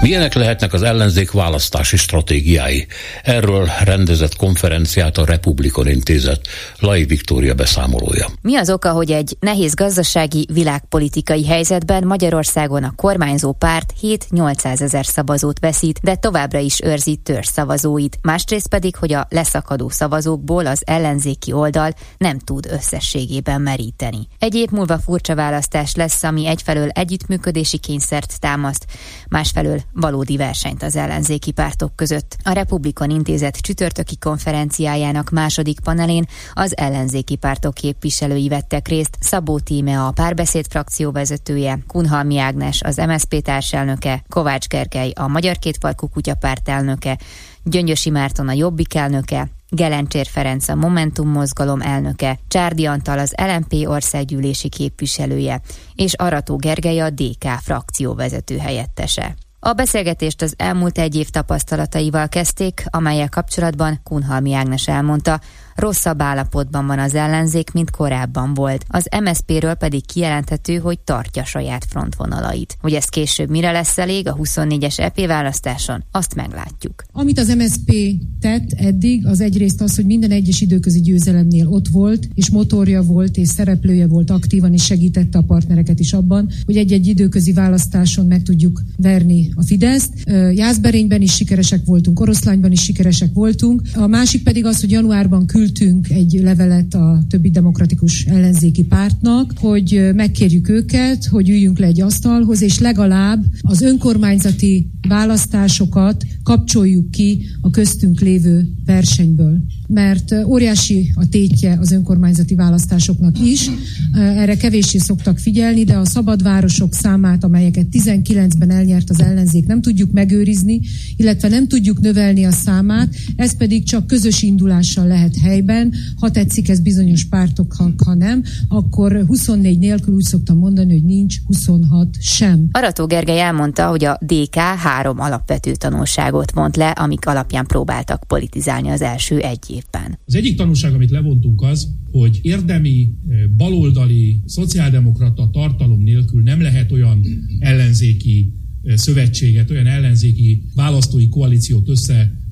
Milyenek lehetnek az ellenzék választási stratégiái? Erről rendezett konferenciát a Republikon intézet Lai Viktória beszámolója. Mi az oka, hogy egy nehéz gazdasági világpolitikai helyzetben Magyarországon a kormányzó párt 7-800 ezer szavazót veszít, de továbbra is őrzi törzs szavazóit. Másrészt pedig, hogy a leszakadó szavazókból az ellenzéki oldal nem tud összességében meríteni. Egy év múlva furcsa választás lesz, ami egyfelől együttműködési kényszert támaszt, másfelől valódi versenyt az ellenzéki pártok között. A Republikon Intézet csütörtöki konferenciájának második panelén az ellenzéki pártok képviselői vettek részt. Szabó Tíme a párbeszéd frakció vezetője, Kunhalmi Ágnes az MSZP társelnöke, Kovács Gergely a Magyar Kétfarkú Kutyapárt elnöke, Gyöngyösi Márton a Jobbik elnöke, Gelencsér Ferenc a Momentum mozgalom elnöke, Csárdi Antal az LMP országgyűlési képviselője, és Arató Gergely a DK frakció vezető helyettese. A beszélgetést az elmúlt egy év tapasztalataival kezdték, amelyek kapcsolatban Kunhalmi Ágnes elmondta, rosszabb állapotban van az ellenzék, mint korábban volt. Az MSZP-ről pedig kijelenthető, hogy tartja saját frontvonalait. Hogy ez később mire lesz elég a 24-es EP választáson, azt meglátjuk. Amit az MSZP tett eddig, az egyrészt az, hogy minden egyes időközi győzelemnél ott volt, és motorja volt, és szereplője volt aktívan, és segítette a partnereket is abban, hogy egy-egy időközi választáson meg tudjuk verni a Fideszt. Jászberényben is sikeresek voltunk, Oroszlányban is sikeresek voltunk. A másik pedig az, hogy januárban küld küldtünk egy levelet a többi demokratikus ellenzéki pártnak, hogy megkérjük őket, hogy üljünk le egy asztalhoz, és legalább az önkormányzati választásokat kapcsoljuk ki a köztünk lévő versenyből. Mert óriási a tétje az önkormányzati választásoknak is. Erre kevéssé szoktak figyelni, de a szabadvárosok számát, amelyeket 19-ben elnyert az ellenzék, nem tudjuk megőrizni, illetve nem tudjuk növelni a számát, ez pedig csak közös indulással lehet helyben. Ha tetszik ez bizonyos pártok, ha, ha nem, akkor 24 nélkül úgy szoktam mondani, hogy nincs 26 sem. Arató Gergely elmondta, hogy a DK három alapvető tanulságot vont le, amik alapján próbáltak politizálni az első egy évben. Az egyik tanulság, amit levontunk az, hogy érdemi, eh, baloldali, szociáldemokrata tartalom nélkül nem lehet olyan ellenzéki eh, szövetséget, olyan ellenzéki választói koalíciót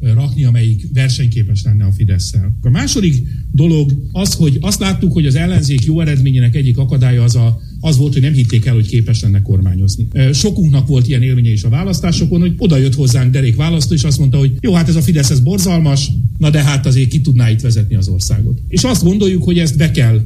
összerakni, amelyik versenyképes lenne a fidesz -szel. A második dolog az, hogy azt láttuk, hogy az ellenzék jó eredményének egyik akadálya az a az volt, hogy nem hitték el, hogy képes lenne kormányozni. Sokunknak volt ilyen élménye is a választásokon, hogy oda jött hozzánk derék választó, és azt mondta, hogy jó, hát ez a Fidesz, ez borzalmas, na de hát azért ki tudná itt vezetni az országot. És azt gondoljuk, hogy ezt be kell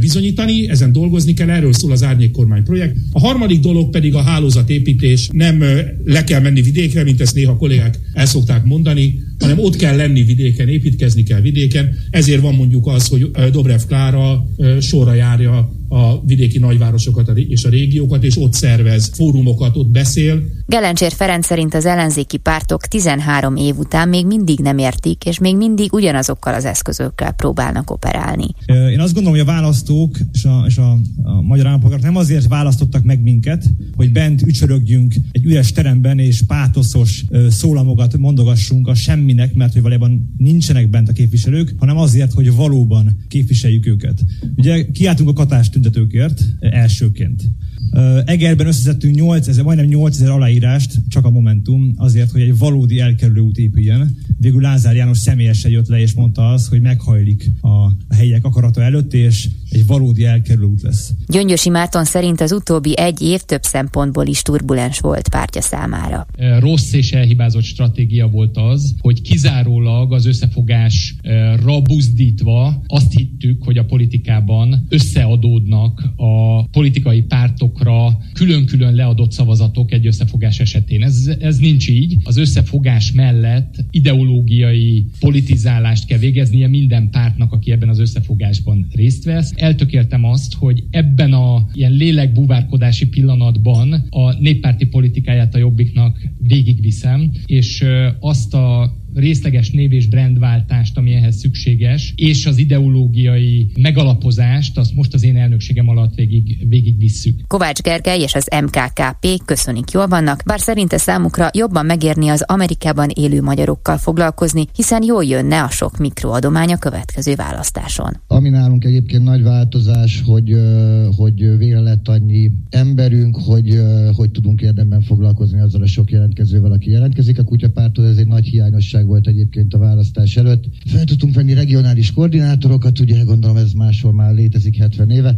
bizonyítani, ezen dolgozni kell, erről szól az árnyék kormány projekt. A harmadik dolog pedig a hálózatépítés. Nem le kell menni vidékre, mint ezt néha kollégák el szokták mondani, hanem ott kell lenni vidéken, építkezni kell vidéken. Ezért van mondjuk az, hogy Dobrev Klára sorra járja a vidéki nagyvárosokat és a régiókat, és ott szervez fórumokat, ott beszél. Gelencsér Ferenc szerint az ellenzéki pártok 13 év után még mindig nem értik, és még mindig ugyanazokkal az eszközökkel próbálnak operálni. Én azt gondolom, hogy a választók és a, és a, a magyar állampolgárok nem azért választottak meg minket, hogy bent ücsörögjünk egy üres teremben, és pátoszos szólamokat mondogassunk a semminek, mert hogy valójában nincsenek bent a képviselők, hanem azért, hogy valóban képviseljük őket. Ugye kiáltunk a katást tüntetőkért elsőként. Egerben összeszedtünk 8000, majdnem 8000 aláírást, csak a Momentum, azért, hogy egy valódi elkerülő út épüljön. Végül Lázár János személyesen jött le, és mondta azt, hogy meghajlik a helyiek akarata előtt, és egy valódi elkerülő út lesz. Gyöngyösi Márton szerint az utóbbi egy év több szempontból is turbulens volt pártja számára. Rossz és elhibázott stratégia volt az, hogy kizárólag az összefogásra buzdítva azt hittük, hogy a politikában összeadódnak a politikai pártokra külön-külön leadott szavazatok egy összefogás esetén. Ez, ez nincs így. Az összefogás mellett ideológiai politizálást kell végeznie minden pártnak, aki ebben az összefogásban részt vesz eltökéltem azt, hogy ebben a ilyen lélekbúvárkodási pillanatban a néppárti politikáját a Jobbiknak végigviszem, és azt a részleges név és brandváltást, ami ehhez szükséges, és az ideológiai megalapozást, azt most az én elnökségem alatt végig, végig visszük. Kovács Gergely és az MKKP köszönik jól vannak, bár szerinte számukra jobban megérni az Amerikában élő magyarokkal foglalkozni, hiszen jól jönne a sok mikroadomány a következő választáson. Ami nálunk egyébként nagy változás, hogy, hogy végre lett annyi emberünk, hogy, hogy tudunk érdemben foglalkozni azzal a sok jelentkezővel, aki jelentkezik. A kutyapártól ez egy nagy hiányosság válság volt egyébként a választás előtt. Fel tudtunk venni regionális koordinátorokat, ugye gondolom ez máshol már létezik 70 éve,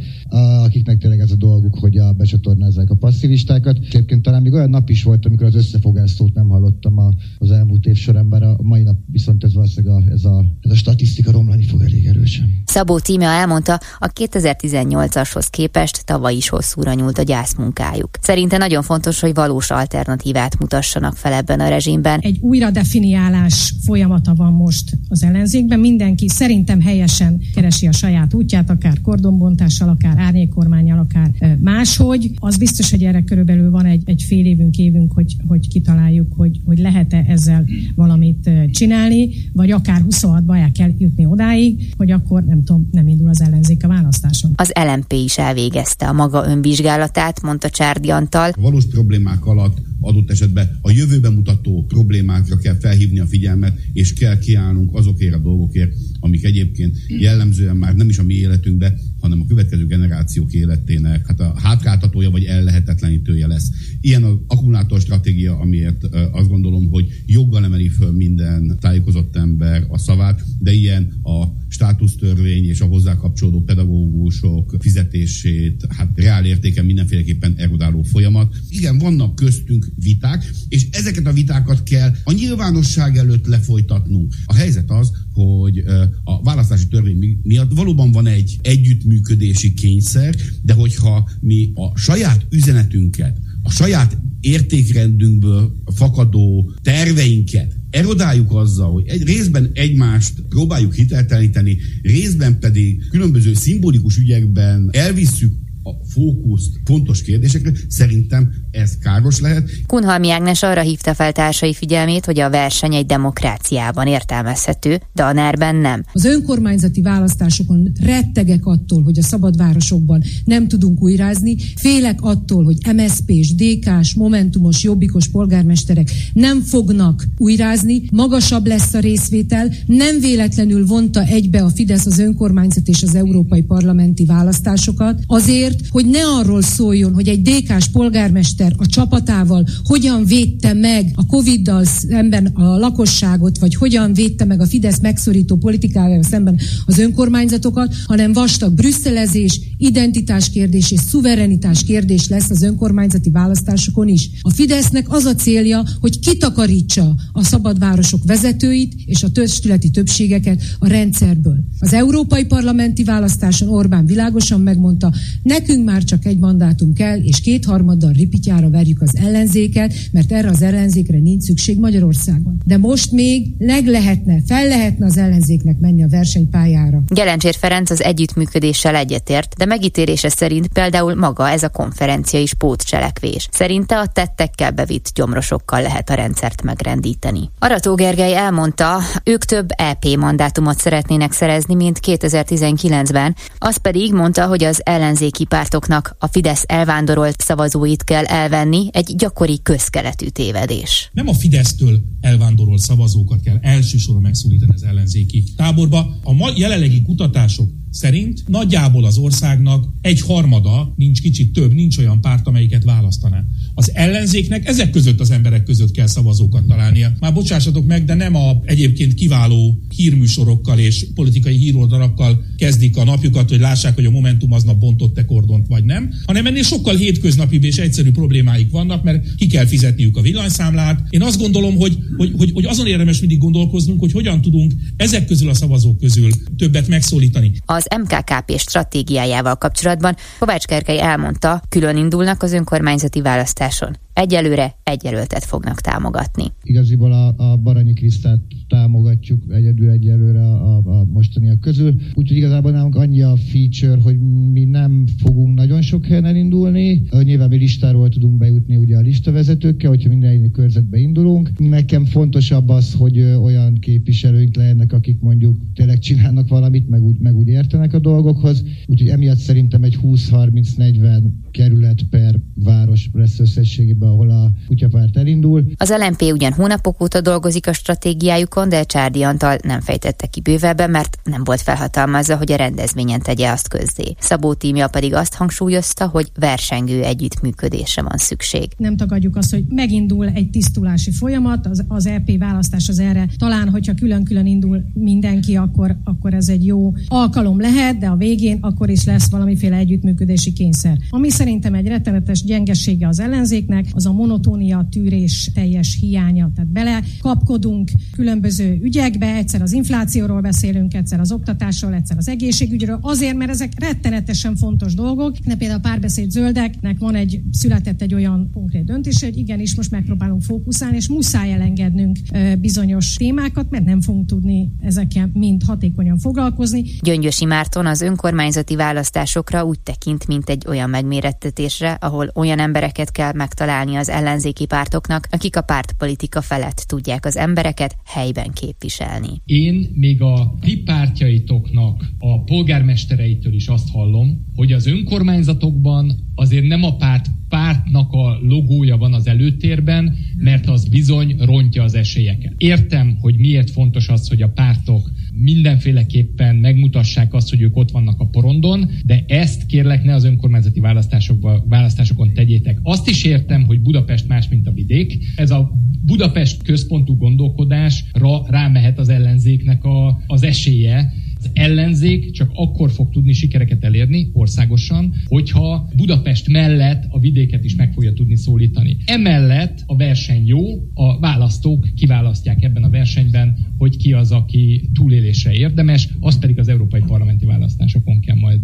akiknek tényleg ez a dolguk, hogy a becsatornázzák a passzivistákat. Egyébként talán még olyan nap is volt, amikor az összefogás szót nem hallottam az elmúlt év során, bár a mai nap viszont ez valószínűleg a, ez, a, ez a statisztika romlani fog elég erősen. Szabó Tímea elmondta, a 2018-ashoz képest tavaly is hosszúra nyúlt a gyászmunkájuk. Szerinte nagyon fontos, hogy valós alternatívát mutassanak fel ebben a rezsimben. Egy újra definiálás folyamata van most az ellenzékben. Mindenki szerintem helyesen keresi a saját útját, akár kordonbontással, akár árnyékormányjal, akár máshogy. Az biztos, hogy erre körülbelül van egy, egy fél évünk, évünk, hogy, hogy kitaláljuk, hogy, hogy lehet-e ezzel valamit csinálni, vagy akár 26-ba el kell jutni odáig, hogy akkor nem tudom, nem indul az ellenzék a választáson. Az LMP is elvégezte a maga önvizsgálatát, mondta Csárdi Antal. A valós problémák alatt adott esetben a jövőben mutató problémákra kell felhívni a figyelmet, és kell kiállnunk azokért a dolgokért, amik egyébként jellemzően már nem is a mi életünkbe, hanem a következő generációk életének hát a hátráltatója vagy ellehetetlenítője lesz. Ilyen az akkumulátor stratégia, amiért azt gondolom, hogy joggal emeli föl minden tájékozott ember a szavát, de ilyen a státusztörvény és a hozzá kapcsolódó pedagógusok fizetését, hát reál értéken mindenféleképpen erodáló folyamat. Igen, vannak köztünk viták, és ezeket a vitákat kell a nyilvánosság előtt lefolytatnunk. A helyzet az, hogy a választási törvény miatt valóban van egy együttműködési kényszer, de hogyha mi a saját üzenetünket, a saját értékrendünkből fakadó terveinket erodáljuk azzal, hogy egy részben egymást próbáljuk hitelteleníteni, részben pedig különböző szimbolikus ügyekben elvisszük a fókuszt fontos kérdésekre, szerintem ez káros lehet. Kunhalmi Ágnes arra hívta fel társai figyelmét, hogy a verseny egy demokráciában értelmezhető, de a nerben nem. Az önkormányzati választásokon rettegek attól, hogy a szabadvárosokban nem tudunk újrázni, félek attól, hogy MSZP-s, DK-s, Momentumos, Jobbikos polgármesterek nem fognak újrázni, magasabb lesz a részvétel, nem véletlenül vonta egybe a Fidesz az önkormányzat és az európai parlamenti választásokat, azért, hogy ne arról szóljon, hogy egy DK-s polgármester a csapatával hogyan védte meg a Covid-dal szemben a lakosságot, vagy hogyan védte meg a Fidesz megszorító politikájával szemben az önkormányzatokat, hanem vastag brüsszelezés, identitás kérdés és szuverenitás kérdés lesz az önkormányzati választásokon is. A Fidesznek az a célja, hogy kitakarítsa a szabadvárosok vezetőit és a testületi többségeket a rendszerből. Az európai parlamenti választáson Orbán világosan megmondta, nekünk már csak egy mandátum kell, és kétharmaddal ripityára verjük az ellenzéket, mert erre az ellenzékre nincs szükség Magyarországon. De most még leg lehetne, fel lehetne az ellenzéknek menni a versenypályára. Gelencsér Ferenc az együttműködéssel egyetért, de megítélése szerint például maga ez a konferencia is pótcselekvés. Szerinte a tettekkel bevitt gyomrosokkal lehet a rendszert megrendíteni. Arató Gergely elmondta, ők több EP mandátumot szeretnének szerezni, mint 2019-ben, az pedig mondta, hogy az ellenzéki pártoknak a Fidesz elvándorolt szavazóit kell elvenni, egy gyakori közkeletű tévedés. Nem a Fidesztől elvándorolt szavazókat kell elsősorban megszólítani az ellenzéki táborba. A jelenlegi kutatások szerint nagyjából az országnak egy harmada, nincs kicsit több, nincs olyan párt, amelyiket választaná. Az ellenzéknek ezek között az emberek között kell szavazókat találnia. Már bocsássatok meg, de nem a egyébként kiváló hírműsorokkal és politikai híroldalakkal kezdik a napjukat, hogy lássák, hogy a Momentum aznap bontott-e kordont vagy nem, hanem ennél sokkal hétköznapibb és egyszerű problémáik vannak, mert ki kell fizetniük a villanyszámlát. Én azt gondolom, hogy, hogy, hogy, hogy azon érdemes mindig gondolkoznunk, hogy hogyan tudunk ezek közül a szavazók közül többet megszólítani. Az MKKP stratégiájával kapcsolatban Kovács Kerkei elmondta, külön indulnak az önkormányzati választáson. Egyelőre egy fognak támogatni. Igaziból a, a Baranyi Krisztát támogatjuk egyedül egyelőre a, a mostaniak közül. Úgyhogy igazából nálunk annyi a feature, hogy mi nem fogunk nagyon sok helyen elindulni. Nyilván mi listáról tudunk bejutni ugye a listavezetőkkel, hogyha minden körzetbe indulunk. Nekem fontosabb az, hogy olyan képviselőink legyenek, akik mondjuk tényleg csinálnak valamit, meg úgy, meg úgy értenek a dolgokhoz. Úgyhogy emiatt szerintem egy 20-30-40 kerület per város lesz összességében, ahol a kutyapárt elindul. Az LMP ugyan hónapok óta dolgozik a stratégiájukon, de Csárdi Antal nem fejtette ki bővebben, mert nem volt felhatalmazva, hogy a rendezvényen tegye azt közzé. Szabó tímja pedig azt hangsúlyozta, hogy versengő együttműködésre van szükség. Nem tagadjuk azt, hogy megindul egy tisztulási folyamat, az, az EP választás az erre. Talán, hogyha külön-külön indul mindenki, akkor, akkor ez egy jó alkalom bizalom lehet, de a végén akkor is lesz valamiféle együttműködési kényszer. Ami szerintem egy rettenetes gyengesége az ellenzéknek, az a monotónia, tűrés teljes hiánya. Tehát bele kapkodunk különböző ügyekbe, egyszer az inflációról beszélünk, egyszer az oktatásról, egyszer az egészségügyről, azért, mert ezek rettenetesen fontos dolgok. De például a párbeszéd zöldeknek van egy, született egy olyan konkrét döntés, hogy igenis most megpróbálunk fókuszálni, és muszáj elengednünk bizonyos témákat, mert nem fogunk tudni ezekkel mind hatékonyan foglalkozni. Gyöngyösi Márton az önkormányzati választásokra úgy tekint, mint egy olyan megmérettetésre, ahol olyan embereket kell megtalálni az ellenzéki pártoknak, akik a pártpolitika felett tudják az embereket helyben képviselni. Én még a ti pártjaitoknak a polgármestereitől is azt hallom, hogy az önkormányzatokban azért nem a párt pártnak a logója van az előtérben, mert az bizony rontja az esélyeket. Értem, hogy miért fontos az, hogy a pártok mindenféleképpen megmutassák azt, hogy ők ott vannak a porondon, de ezt kérlek ne az önkormányzati választásokba, választásokon tegyétek. Azt is értem, hogy Budapest más, mint a vidék. Ez a Budapest központú gondolkodásra rámehet az ellenzéknek a, az esélye, ellenzék csak akkor fog tudni sikereket elérni országosan, hogyha Budapest mellett a vidéket is meg fogja tudni szólítani. Emellett a verseny jó, a választók kiválasztják ebben a versenyben, hogy ki az, aki túlélésre érdemes, azt pedig az európai parlamenti választásokon kell majd,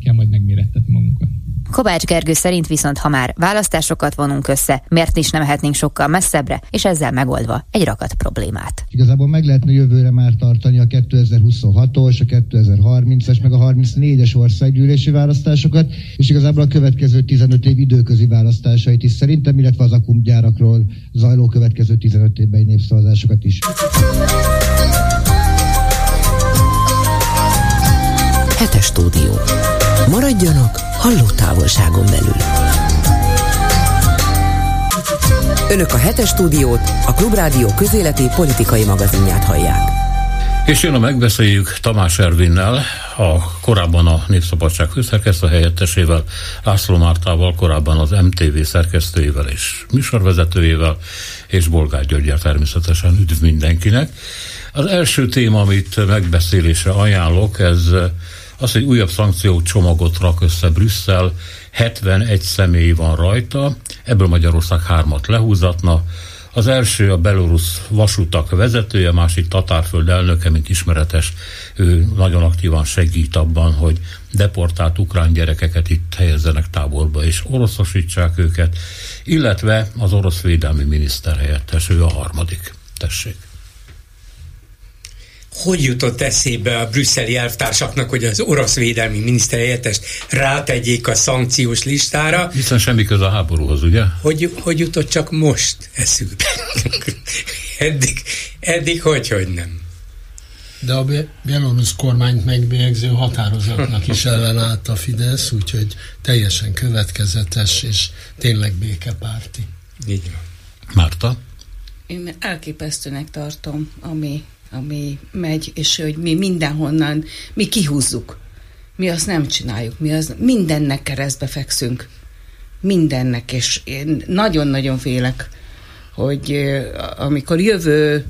kell majd megmérettetni magunkat. Kovács Gergő szerint viszont, ha már választásokat vonunk össze, miért is nem mehetnénk sokkal messzebbre, és ezzel megoldva egy rakat problémát. Igazából meg lehetne jövőre már tartani a 2026-os, a 2030-es, meg a 34-es országgyűlési választásokat, és igazából a következő 15 év időközi választásait is szerintem, illetve az akumgyárakról zajló következő 15 évben népszavazásokat is. Hetes stúdió. Maradjanak halló távolságon belül. Önök a hetes stúdiót, a Klubrádió közéleti politikai magazinját hallják. És jön a megbeszéljük Tamás Ervinnel, a korábban a Népszabadság főszerkesztő helyettesével, László Mártával, korábban az MTV szerkesztőjével és műsorvezetőjével, és Bolgár Györgyel természetesen üdv mindenkinek. Az első téma, amit megbeszélésre ajánlok, ez az, hogy újabb csomagot rak össze Brüsszel, 71 személy van rajta, ebből Magyarország hármat lehúzatna, az első a belorusz vasutak vezetője, a másik Tatárföld elnöke, mint ismeretes, ő nagyon aktívan segít abban, hogy deportált ukrán gyerekeket itt helyezzenek táborba és oroszosítsák őket, illetve az orosz védelmi miniszter helyettes, ő a harmadik. Tessék hogy jutott eszébe a brüsszeli elvtársaknak, hogy az orosz védelmi miniszterhelyettest rátegyék a szankciós listára. Hiszen semmi köze a háborúhoz, ugye? Hogy, hogy jutott csak most eszükbe? <laughs> eddig, eddig hogy, hogy nem. De a belorusz kormányt megbélyegző határozatnak is ellenállt a Fidesz, úgyhogy teljesen következetes és tényleg békepárti. Így van. Márta? Én elképesztőnek tartom, ami ami megy, és hogy mi mindenhonnan, mi kihúzzuk. Mi azt nem csináljuk, mi az mindennek keresztbe fekszünk. Mindennek, és én nagyon-nagyon félek, hogy amikor jövő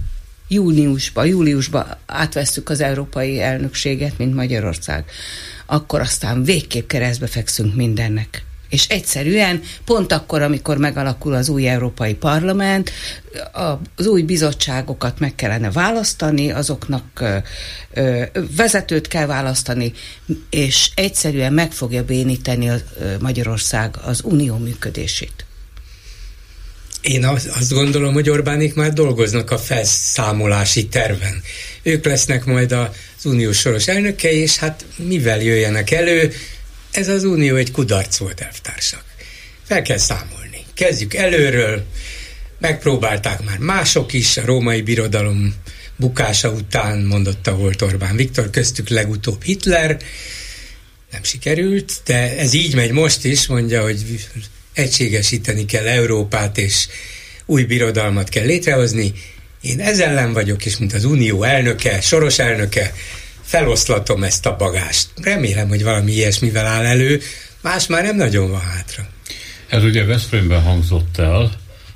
júniusba, júliusba átvesztük az európai elnökséget, mint Magyarország, akkor aztán végképp keresztbe fekszünk mindennek és egyszerűen pont akkor, amikor megalakul az új Európai Parlament, az új bizottságokat meg kellene választani, azoknak vezetőt kell választani, és egyszerűen meg fogja béníteni Magyarország az unió működését. Én azt gondolom, hogy Orbánik már dolgoznak a felszámolási terven. Ők lesznek majd az uniós soros elnökei, és hát mivel jöjjenek elő, ez az unió egy kudarc volt, elvtársak. Fel kell számolni. Kezdjük előről, megpróbálták már mások is, a római birodalom bukása után mondotta volt Orbán Viktor, köztük legutóbb Hitler, nem sikerült, de ez így megy most is, mondja, hogy egységesíteni kell Európát, és új birodalmat kell létrehozni. Én ezzel ellen vagyok, és mint az Unió elnöke, soros elnöke, feloszlatom ezt a bagást. Remélem, hogy valami ilyesmivel áll elő, más már nem nagyon van hátra. Ez ugye Veszprémben hangzott el,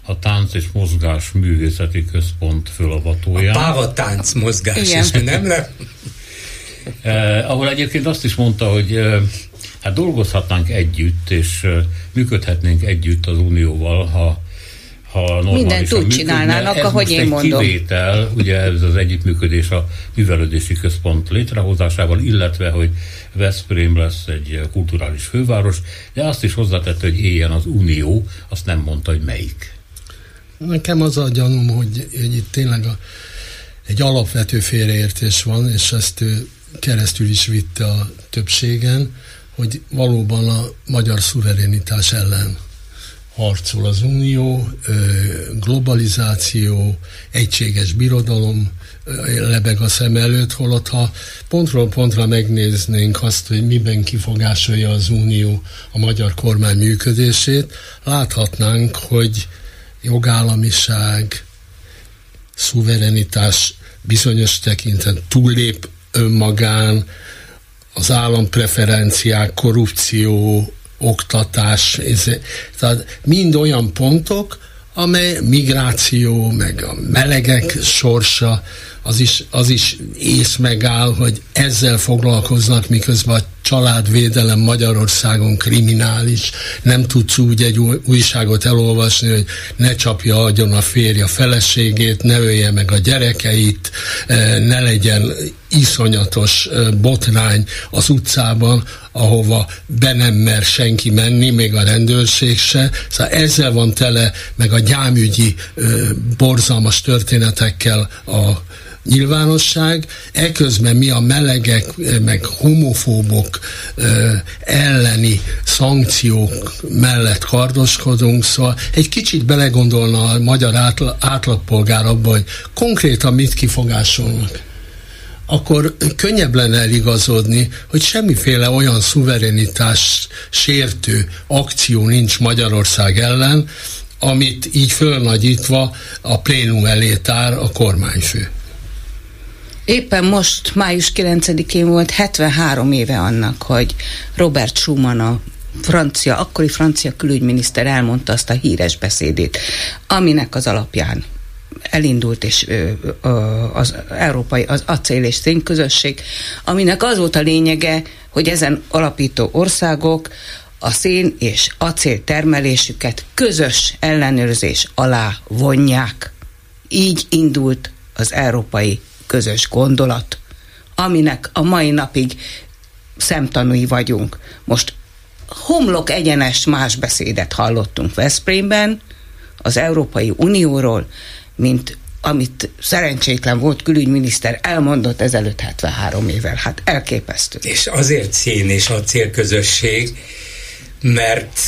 a Tánc és Mozgás Művészeti Központ fölavatóján. A Páva Tánc Mozgás, Igen. és nem le... <laughs> eh, ahol egyébként azt is mondta, hogy eh, hát dolgozhatnánk együtt, és eh, működhetnénk együtt az Unióval, ha ha Mindent úgy csinálnának, ez ahogy én egy mondom. kivétel, ugye ez az együttműködés a művelődési központ létrehozásával, illetve, hogy Veszprém lesz egy kulturális főváros, de azt is hozzátette, hogy éljen az Unió, azt nem mondta, hogy melyik. Nekem az a gyanúm, hogy, hogy itt tényleg a, egy alapvető félreértés van, és ezt ő keresztül is vitte a többségen, hogy valóban a magyar szuverenitás ellen harcol az Unió, globalizáció, egységes birodalom lebeg a szem előtt, holott ha pontról pontra megnéznénk azt, hogy miben kifogásolja az Unió a magyar kormány működését, láthatnánk, hogy jogállamiság, szuverenitás bizonyos tekintet túllép önmagán, az állampreferenciák, korrupció, oktatás, tehát mind olyan pontok, amely migráció, meg a melegek sorsa, az is, az is ész megáll, hogy ezzel foglalkoznak, miközben a családvédelem Magyarországon kriminális. Nem tudsz úgy egy újságot elolvasni, hogy ne csapja agyon a férje a feleségét, ne ölje meg a gyerekeit, eh, ne legyen iszonyatos eh, botrány az utcában, ahova be nem mer senki menni, még a rendőrség se. Szóval ezzel van tele, meg a gyámügyi eh, borzalmas történetekkel a nyilvánosság, eközben mi a melegek, meg homofóbok elleni szankciók mellett kardoskodunk, szóval egy kicsit belegondolna a magyar átla, átlagpolgár abba, hogy konkrétan mit kifogásolnak akkor könnyebb lenne eligazodni, hogy semmiféle olyan szuverenitás sértő akció nincs Magyarország ellen, amit így fölnagyítva a plénum elé tár a kormányfő. Éppen most, május 9-én volt 73 éve annak, hogy Robert Schumann a francia, akkori francia külügyminiszter elmondta azt a híres beszédét, aminek az alapján elindult és ö, ö, az európai az acél és szénközösség, aminek az volt a lényege, hogy ezen alapító országok a szén és acél termelésüket közös ellenőrzés alá vonják. Így indult az európai közös gondolat, aminek a mai napig szemtanúi vagyunk. Most homlok egyenes más beszédet hallottunk Veszprémben az Európai Unióról, mint amit szerencsétlen volt külügyminiszter elmondott ezelőtt 73 évvel. Hát elképesztő. És azért szén és acélközösség, mert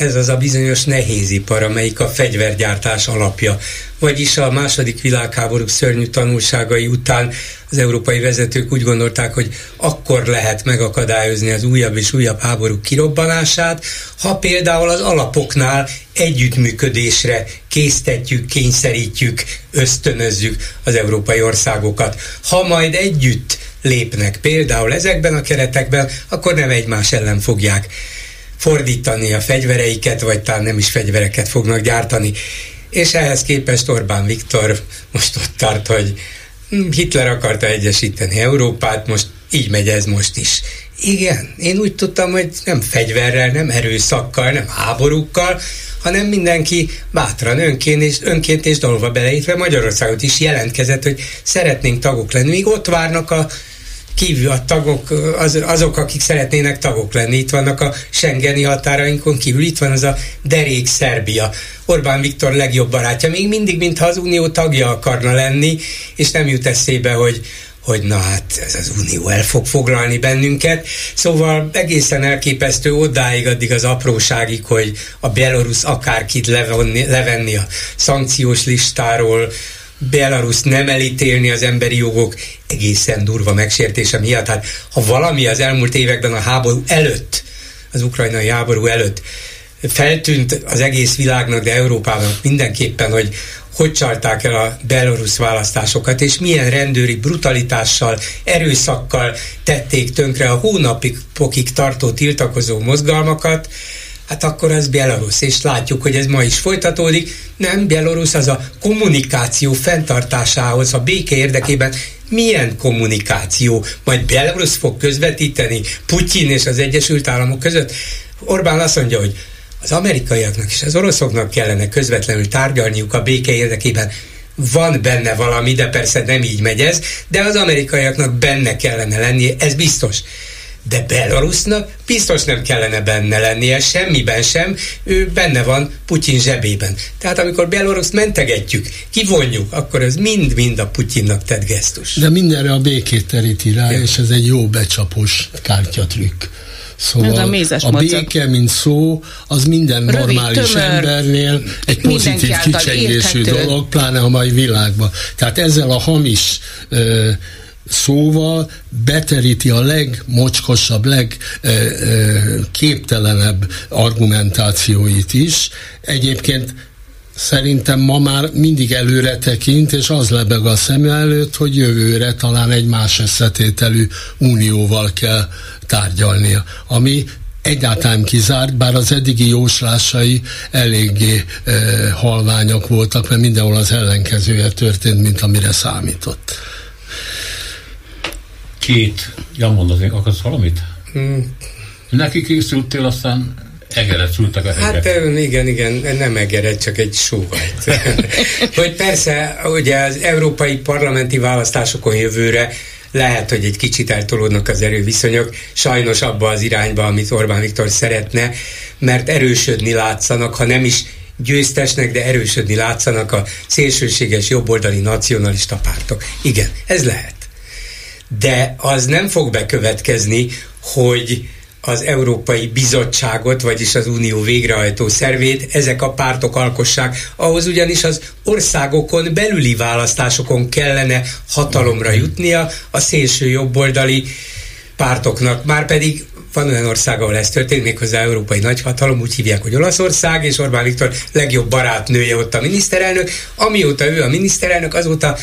ez az a bizonyos nehézipar, amelyik a fegyvergyártás alapja. Vagyis a második világháború szörnyű tanulságai után az európai vezetők úgy gondolták, hogy akkor lehet megakadályozni az újabb és újabb háború kirobbanását, ha például az alapoknál együttműködésre késztetjük, kényszerítjük, ösztönözzük az európai országokat. Ha majd együtt lépnek például ezekben a keretekben, akkor nem egymás ellen fogják fordítani a fegyvereiket, vagy talán nem is fegyvereket fognak gyártani. És ehhez képest Orbán Viktor most ott tart, hogy Hitler akarta egyesíteni Európát, most így megy ez most is. Igen, én úgy tudtam, hogy nem fegyverrel, nem erőszakkal, nem háborúkkal, hanem mindenki bátran önként és, önként és dalva beleítve Magyarországot is jelentkezett, hogy szeretnénk tagok lenni. Még ott várnak a kívül a tagok, az, azok, akik szeretnének tagok lenni. Itt vannak a Schengeni határainkon kívül, itt van az a derék Szerbia. Orbán Viktor legjobb barátja, még mindig, mintha az Unió tagja akarna lenni, és nem jut eszébe, hogy hogy na hát ez az unió el fog foglalni bennünket. Szóval egészen elképesztő odáig, addig az apróságig, hogy a Belarus akárkit levenni, levenni a szankciós listáról, Belarus nem elítélni az emberi jogok egészen durva megsértése miatt. Hát ha valami az elmúlt években a háború előtt, az ukrajnai háború előtt feltűnt az egész világnak, de Európában mindenképpen, hogy hogy csalták el a belorusz választásokat, és milyen rendőri brutalitással, erőszakkal tették tönkre a hónapig pokig tartó tiltakozó mozgalmakat, hát akkor az Belarus, és látjuk, hogy ez ma is folytatódik. Nem, Belarus az a kommunikáció fenntartásához, a béke érdekében milyen kommunikáció, majd Belarus fog közvetíteni Putyin és az Egyesült Államok között. Orbán azt mondja, hogy az amerikaiaknak és az oroszoknak kellene közvetlenül tárgyalniuk a béke érdekében. Van benne valami, de persze nem így megy ez, de az amerikaiaknak benne kellene lennie, ez biztos de Belarusnak biztos nem kellene benne lennie, semmiben sem, ő benne van Putyin zsebében. Tehát amikor Belarus mentegetjük, kivonjuk, akkor ez mind-mind a Putyinnak tett gesztus. De mindenre a békét teríti rá, ja. és ez egy jó becsapós kártyatrükk. Szóval a, a béke, mint szó, az minden Rövid, normális tömör, embernél egy pozitív kicsengésű dolog, pláne a mai világban. Tehát ezzel a hamis ö, szóval beteríti a legmocskosabb, legképtelenebb argumentációit is. Egyébként szerintem ma már mindig előre tekint, és az lebeg a szem előtt, hogy jövőre talán egy más összetételű unióval kell tárgyalnia, ami egyáltalán kizárt, bár az eddigi jóslásai eléggé e, halványak voltak, mert mindenhol az ellenkezője történt, mint amire számított két, ja mondazni, akarsz valamit? Hmm. Neki készültél, aztán egeret szültek a hegyek. Hát igen, igen, nem egeret, csak egy sóhajt. <laughs> hogy persze, ugye az európai parlamenti választásokon jövőre lehet, hogy egy kicsit eltolódnak az erőviszonyok, sajnos abba az irányba, amit Orbán Viktor szeretne, mert erősödni látszanak, ha nem is győztesnek, de erősödni látszanak a szélsőséges jobboldali nacionalista pártok. Igen, ez lehet de az nem fog bekövetkezni, hogy az Európai Bizottságot, vagyis az Unió végrehajtó szervét ezek a pártok alkossák. Ahhoz ugyanis az országokon belüli választásokon kellene hatalomra jutnia a szélső jobboldali pártoknak. Márpedig van olyan ország, ahol ez történik, méghozzá európai nagyhatalom, úgy hívják, hogy Olaszország, és Orbán Viktor legjobb barátnője ott a miniszterelnök. Amióta ő a miniszterelnök, azóta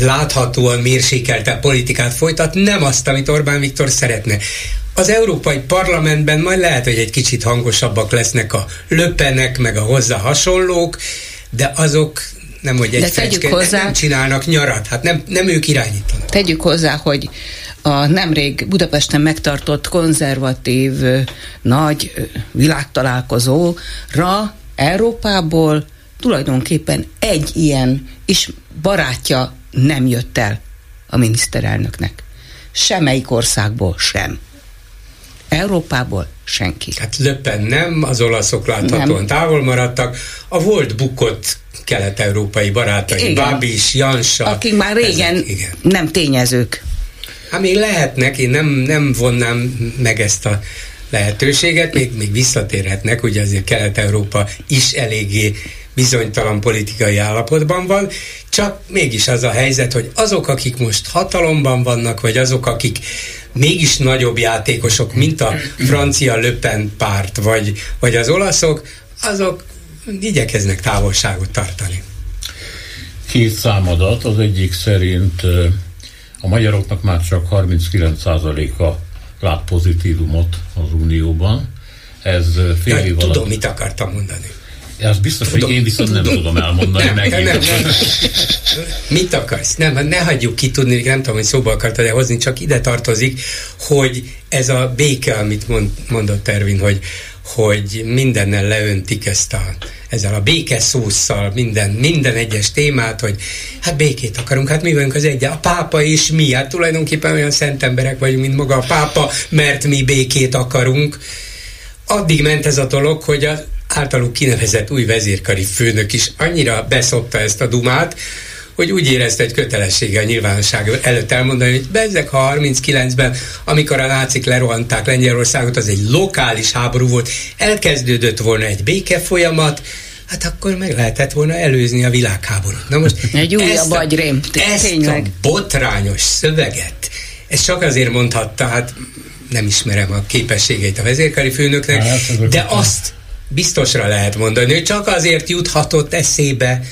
láthatóan mérsékelte politikát folytat, nem azt, amit Orbán Viktor szeretne. Az Európai Parlamentben majd lehet, hogy egy kicsit hangosabbak lesznek a löpenek, meg a hozzá hasonlók, de azok nem, hogy egy de fecske, hozzá, nem csinálnak nyarat, hát nem, nem ők irányítanak. Tegyük hozzá, hogy a nemrég Budapesten megtartott konzervatív nagy világtalálkozóra Európából tulajdonképpen egy ilyen is barátja nem jött el a miniszterelnöknek. Semmelyik országból sem. Európából senki. Hát Löppen nem, az olaszok láthatóan nem. távol maradtak. A volt bukott kelet-európai barátai, Babis, Jansa. Akik már régen ezek, igen. nem tényezők. Hát még lehetnek, én nem, nem vonnám meg ezt a lehetőséget, még, még visszatérhetnek, ugye azért Kelet-Európa is eléggé bizonytalan politikai állapotban van, csak mégis az a helyzet, hogy azok, akik most hatalomban vannak, vagy azok, akik mégis nagyobb játékosok, mint a francia Löpen párt, vagy, vagy az olaszok, azok igyekeznek távolságot tartani. Két számadat, az egyik szerint a magyaroknak már csak 39%-a lát pozitívumot az Unióban. Ez fél év alatt... Tudom, mit akartam mondani. Ez biztos, tudom. hogy én viszont nem tudom elmondani nem, meg. Nem, nem, nem. Mit akarsz? Nem, ne hagyjuk ki tudni, nem tudom, hogy szóba akartad-e hozni, csak ide tartozik, hogy ez a béke, amit mond, mondott Ervin, hogy, hogy mindennel leöntik ezt a, ezzel a béke szószal, minden, minden egyes témát, hogy hát békét akarunk, hát mi vagyunk az egy, a pápa és mi, hát tulajdonképpen olyan szent emberek vagyunk, mint maga a pápa, mert mi békét akarunk. Addig ment ez a dolog, hogy a általuk kinevezett új vezérkari főnök is annyira beszopta ezt a dumát, hogy úgy érezte, hogy kötelessége a nyilvánosság előtt elmondani, hogy bezzek, ha 39-ben, amikor a nácik lerohanták Lengyelországot, az egy lokális háború volt, elkezdődött volna egy béke folyamat, hát akkor meg lehetett volna előzni a világháborút. Na most egy újabb agyrém, ezt a botrányos szöveget, ezt csak azért mondhatta, hát nem ismerem a képességeit a vezérkari főnöknek, hát, de azt biztosra lehet mondani, hogy csak azért juthatott eszébe,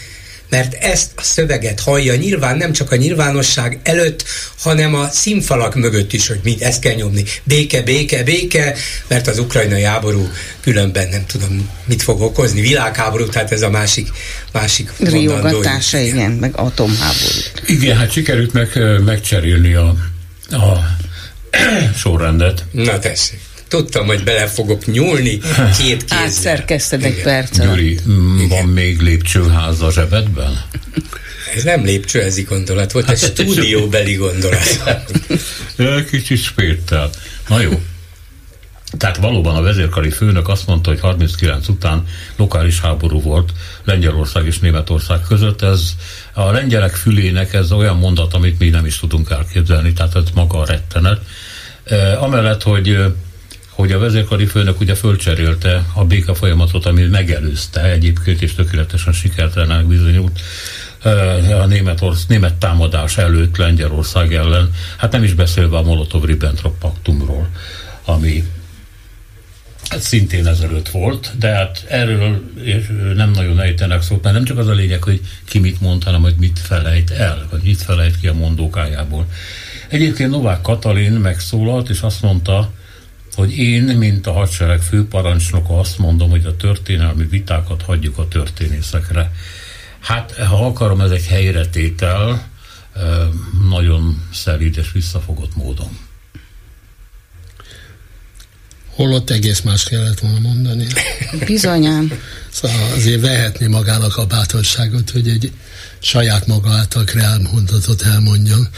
mert ezt a szöveget hallja nyilván nem csak a nyilvánosság előtt, hanem a színfalak mögött is, hogy mit ezt kell nyomni. Béke, béke, béke, mert az ukrajnai háború különben nem tudom, mit fog okozni. Világháború, tehát ez a másik, másik Riogatása, igen, meg atomháború. Igen, hát sikerült meg, megcserélni a, a sorrendet. Na tessék. Tudtam, hogy bele fogok nyúlni két <laughs> kézzel. Átszerkezted egy percet. Gyuri, van még lépcsőház a zsebedben? Ez nem lépcsőházi gondolat volt, ez stúdióbeli gondolat. <laughs> Kicsit spértel. Na jó. Tehát valóban a vezérkari főnök azt mondta, hogy 39 után lokális háború volt Lengyelország és Németország között. Ez a lengyelek fülének ez olyan mondat, amit mi nem is tudunk elképzelni, tehát ez maga a rettenet. E, amellett, hogy hogy a vezérkari főnök ugye fölcserélte a béka folyamatot, ami megelőzte egyébként, és tökéletesen sikertelenek bizonyult a német, orsz, német támadás előtt Lengyelország ellen, hát nem is beszélve a Molotov-Ribbentrop paktumról, ami hát szintén ezelőtt volt, de hát erről nem nagyon ejtenek szót, mert nem csak az a lényeg, hogy ki mit mond, hanem hogy mit felejt el, vagy mit felejt ki a mondókájából. Egyébként Novák Katalin megszólalt, és azt mondta, hogy én, mint a hadsereg főparancsnoka azt mondom, hogy a történelmi vitákat hagyjuk a történészekre. Hát, ha akarom, ez egy helyretétel, nagyon szerint és visszafogott módon. Holott egész más kellett volna mondani. Bizonyán. Szóval azért vehetni magának a bátorságot, hogy egy saját maga által kreált mondatot elmondjon.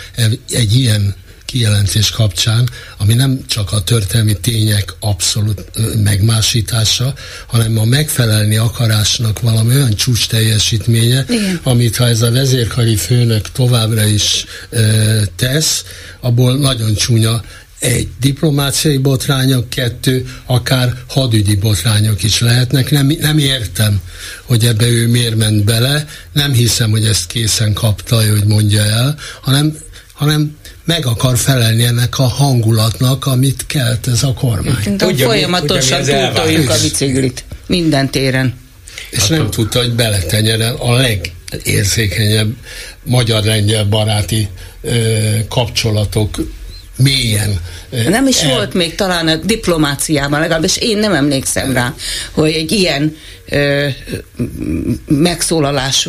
Egy ilyen kijelentés kapcsán, ami nem csak a történelmi tények abszolút megmásítása, hanem a megfelelni akarásnak valami olyan csúcs teljesítménye, Igen. amit ha ez a vezérkari főnök továbbra is ö, tesz, abból nagyon csúnya egy diplomáciai botrányok, kettő, akár hadügyi botrányok is lehetnek. Nem, nem értem, hogy ebbe ő miért ment bele, nem hiszem, hogy ezt készen kapta, hogy mondja el, hanem, hanem meg akar felelni ennek a hangulatnak, amit kelt ez a kormány. Tudja, folyamatosan túltoljuk a biciklit minden téren. És hát nem tudta, hogy beletenyere a legérzékenyebb magyar-lengyel baráti ö, kapcsolatok mélyen. Nem is el... volt még talán a diplomáciában, legalábbis én nem emlékszem rá, hogy egy ilyen ö, megszólalás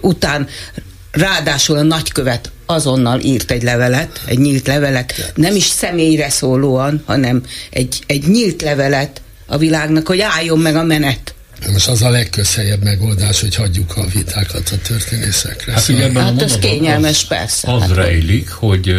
után ráadásul a nagykövet azonnal írt egy levelet, egy nyílt levelet, nem is személyre szólóan, hanem egy, egy nyílt levelet a világnak, hogy álljon meg a menet. Most az a legközhelyebb megoldás, hogy hagyjuk a vitákat a történészekre. Hát, szóval. ebben hát ez kényelmes, az, persze. Az hát, rejlik, hogy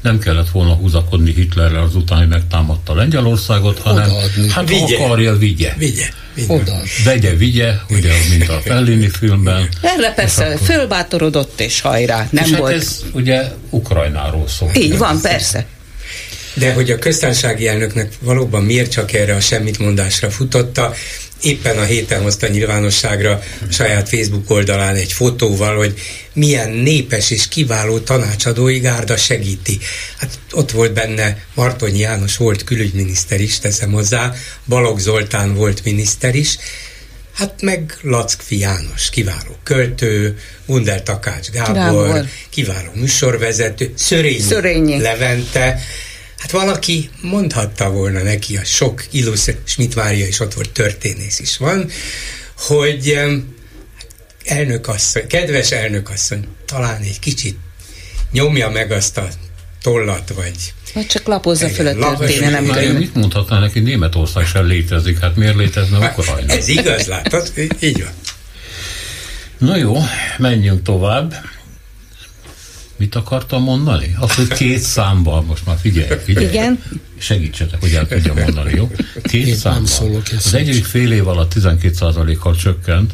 nem kellett volna húzakodni Hitlerrel azután, hogy megtámadta Lengyelországot, hanem Odaadni. hát vigye. akarja, vigye. Vigye. Oda. Vegye, vigye, ugye, mint a Fellini filmben. Erre persze akkor... fölbátorodott és hajrá, nem és hát volt. Hát ez ugye Ukrajnáról szól. Így van, persze. De hogy a köztársasági elnöknek valóban miért csak erre a semmit mondásra futotta, éppen a héten hozta nyilvánosságra a saját Facebook oldalán egy fotóval, hogy milyen népes és kiváló tanácsadói gárda segíti. Hát ott volt benne Martonyi János volt külügyminiszter is, teszem hozzá, Balogh Zoltán volt miniszter is, Hát meg Lackfi János, kiváló költő, Wunder Takács Gábor, Gábor. kiváló műsorvezető, Szörényi, Szörényi. Levente, Hát valaki mondhatta volna neki, a sok illusztr, Schmidt Mária is ott volt, történész is van, hogy elnökasszony, kedves elnökasszony, talán egy kicsit nyomja meg azt a tollat, vagy vagy csak lapozza föl a történelem. Mit mondhatná neki, Németország sem létezik, hát miért létezne hát, Ukrajna? Ez igaz, látod? Így van. Na jó, menjünk tovább. Mit akartam mondani? Az, hogy két számban, most már figyelj, figyelj. Igen. Segítsetek, hogy el tudjam mondani, jó? Két Én számban. Az egyik fél év alatt 12%-kal csökkent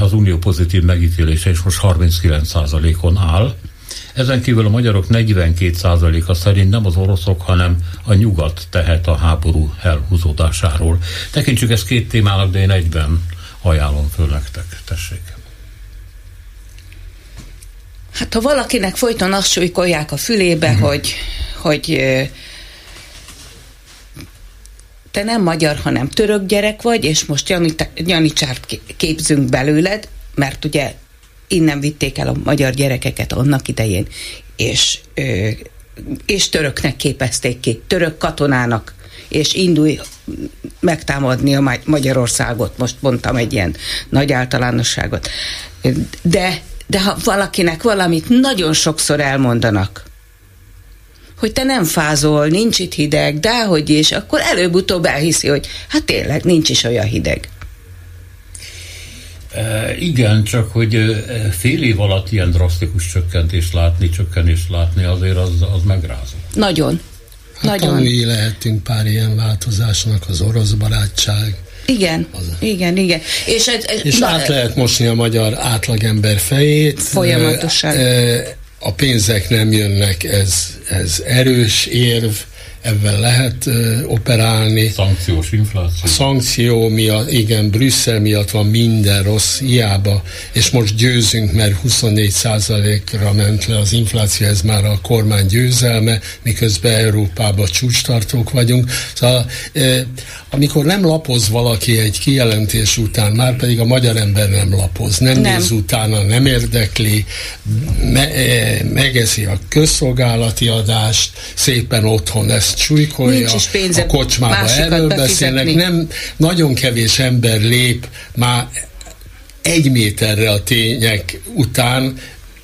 az unió pozitív megítélése, és most 39%-on áll. Ezen kívül a magyarok 42%-a szerint nem az oroszok, hanem a nyugat tehet a háború elhúzódásáról. Tekintsük ezt két témának, de én egyben ajánlom föl nektek. Tessék. Hát ha valakinek folyton azt súlykolják a fülébe, uh-huh. hogy, hogy te nem magyar, hanem török gyerek vagy, és most Janicsárt képzünk belőled, mert ugye innen vitték el a magyar gyerekeket annak idején, és, és töröknek képezték ki, török katonának, és indulj megtámadni a Magyarországot, most mondtam egy ilyen nagy általánosságot. De, de ha valakinek valamit nagyon sokszor elmondanak, hogy te nem fázol, nincs itt hideg, de hogy is, akkor előbb-utóbb elhiszi, hogy hát tényleg nincs is olyan hideg. E, igen, csak hogy e, fél év alatt ilyen drasztikus csökkentést látni, csökkenést látni, azért az, az megrázó. Nagyon. Hát Nagyon. mi lehetünk pár ilyen változásnak, az orosz barátság. Igen, az. igen, igen. És, ez, ez, és na, át lehet mosni a magyar átlagember fejét. Folyamatosan. A pénzek nem jönnek, ez, ez erős érv, ebben lehet operálni. Szankciós infláció. Szankció miatt, igen, Brüsszel miatt van minden rossz, hiába, és most győzünk, mert 24%-ra ment le az infláció, ez már a kormány győzelme, miközben Európában csúcstartók vagyunk. Szóval, amikor nem lapoz valaki egy kijelentés után, már pedig a magyar ember nem lapoz, nem, nem. néz utána, nem érdekli, me, megeszi a közszolgálati adást, szépen otthon ezt súlykolja, a kocsmába erről beszélnek, nem, nagyon kevés ember lép már egy méterre a tények után,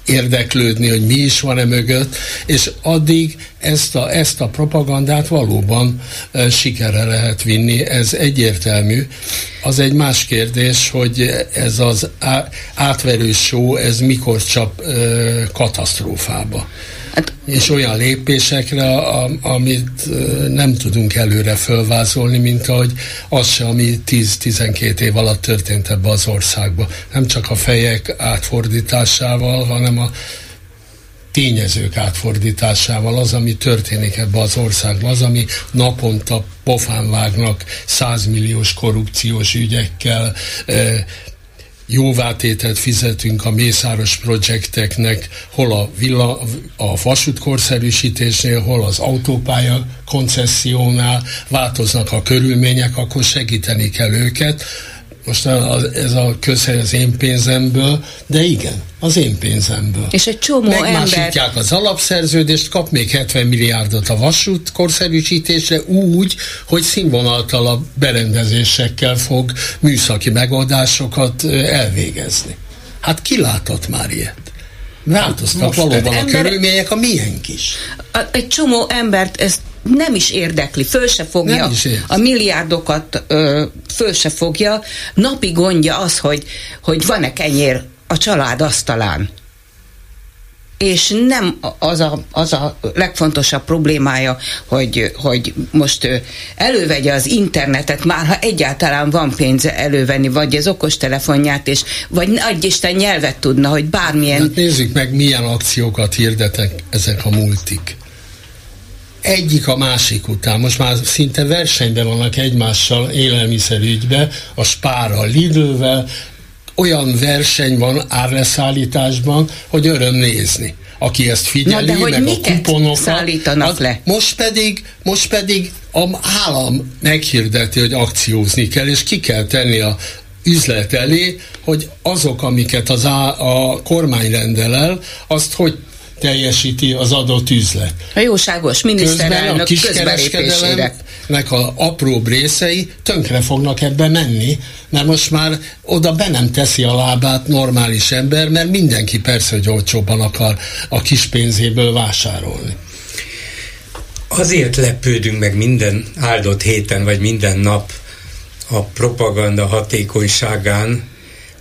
érdeklődni, hogy mi is van e mögött, és addig ezt a, ezt a propagandát valóban e, sikerre lehet vinni, ez egyértelmű. Az egy más kérdés, hogy ez az átverő show, ez mikor csap e, katasztrófába. Hát, és olyan lépésekre, amit nem tudunk előre fölvázolni, mint ahogy az se, ami 10-12 év alatt történt ebbe az országba. Nem csak a fejek átfordításával, hanem a tényezők átfordításával, az, ami történik ebbe az országban, az, ami naponta pofán vágnak százmilliós korrupciós ügyekkel, jóvátételt fizetünk a Mészáros projekteknek, hol a, villa, a vasútkorszerűsítésnél, hol az autópálya koncessziónál, változnak a körülmények, akkor segíteni kell őket most ez a közhely az én pénzemből, de igen, az én pénzemből. És egy csomó Megmásítják ember... az alapszerződést, kap még 70 milliárdot a vasút korszerűsítésre úgy, hogy színvonaltalabb berendezésekkel fog műszaki megoldásokat elvégezni. Hát ki látott már ilyet? Változtak valóban a ember... körülmények, a miénk is. A, egy csomó embert ezt nem is érdekli, föl se fogja a milliárdokat, ö, föl se fogja. Napi gondja az, hogy, hogy van-e kenyér a család asztalán. És nem az a, az a legfontosabb problémája, hogy, hogy most elővegye az internetet, már ha egyáltalán van pénze elővenni, vagy az okostelefonját, és vagy nagy Isten nyelvet tudna, hogy bármilyen... Hát nézzük meg, milyen akciókat hirdetek ezek a multik egyik a másik után. Most már szinte versenyben vannak egymással élelmiszerügybe, a Spár a Lidlvel, olyan verseny van árleszállításban, hogy öröm nézni. Aki ezt figyeli, Na, de hogy meg a kuponokat. szállítanak az, le? Most pedig, most pedig a állam meghirdeti, hogy akciózni kell, és ki kell tenni a üzlet elé, hogy azok, amiket az á, a kormány rendel el, azt hogy teljesíti az adott üzlet. A jóságos miniszterelnök közbelépésére. a apró részei tönkre fognak ebbe menni, mert most már oda be nem teszi a lábát normális ember, mert mindenki persze, hogy olcsóban akar a kis pénzéből vásárolni. Azért lepődünk meg minden áldott héten, vagy minden nap a propaganda hatékonyságán,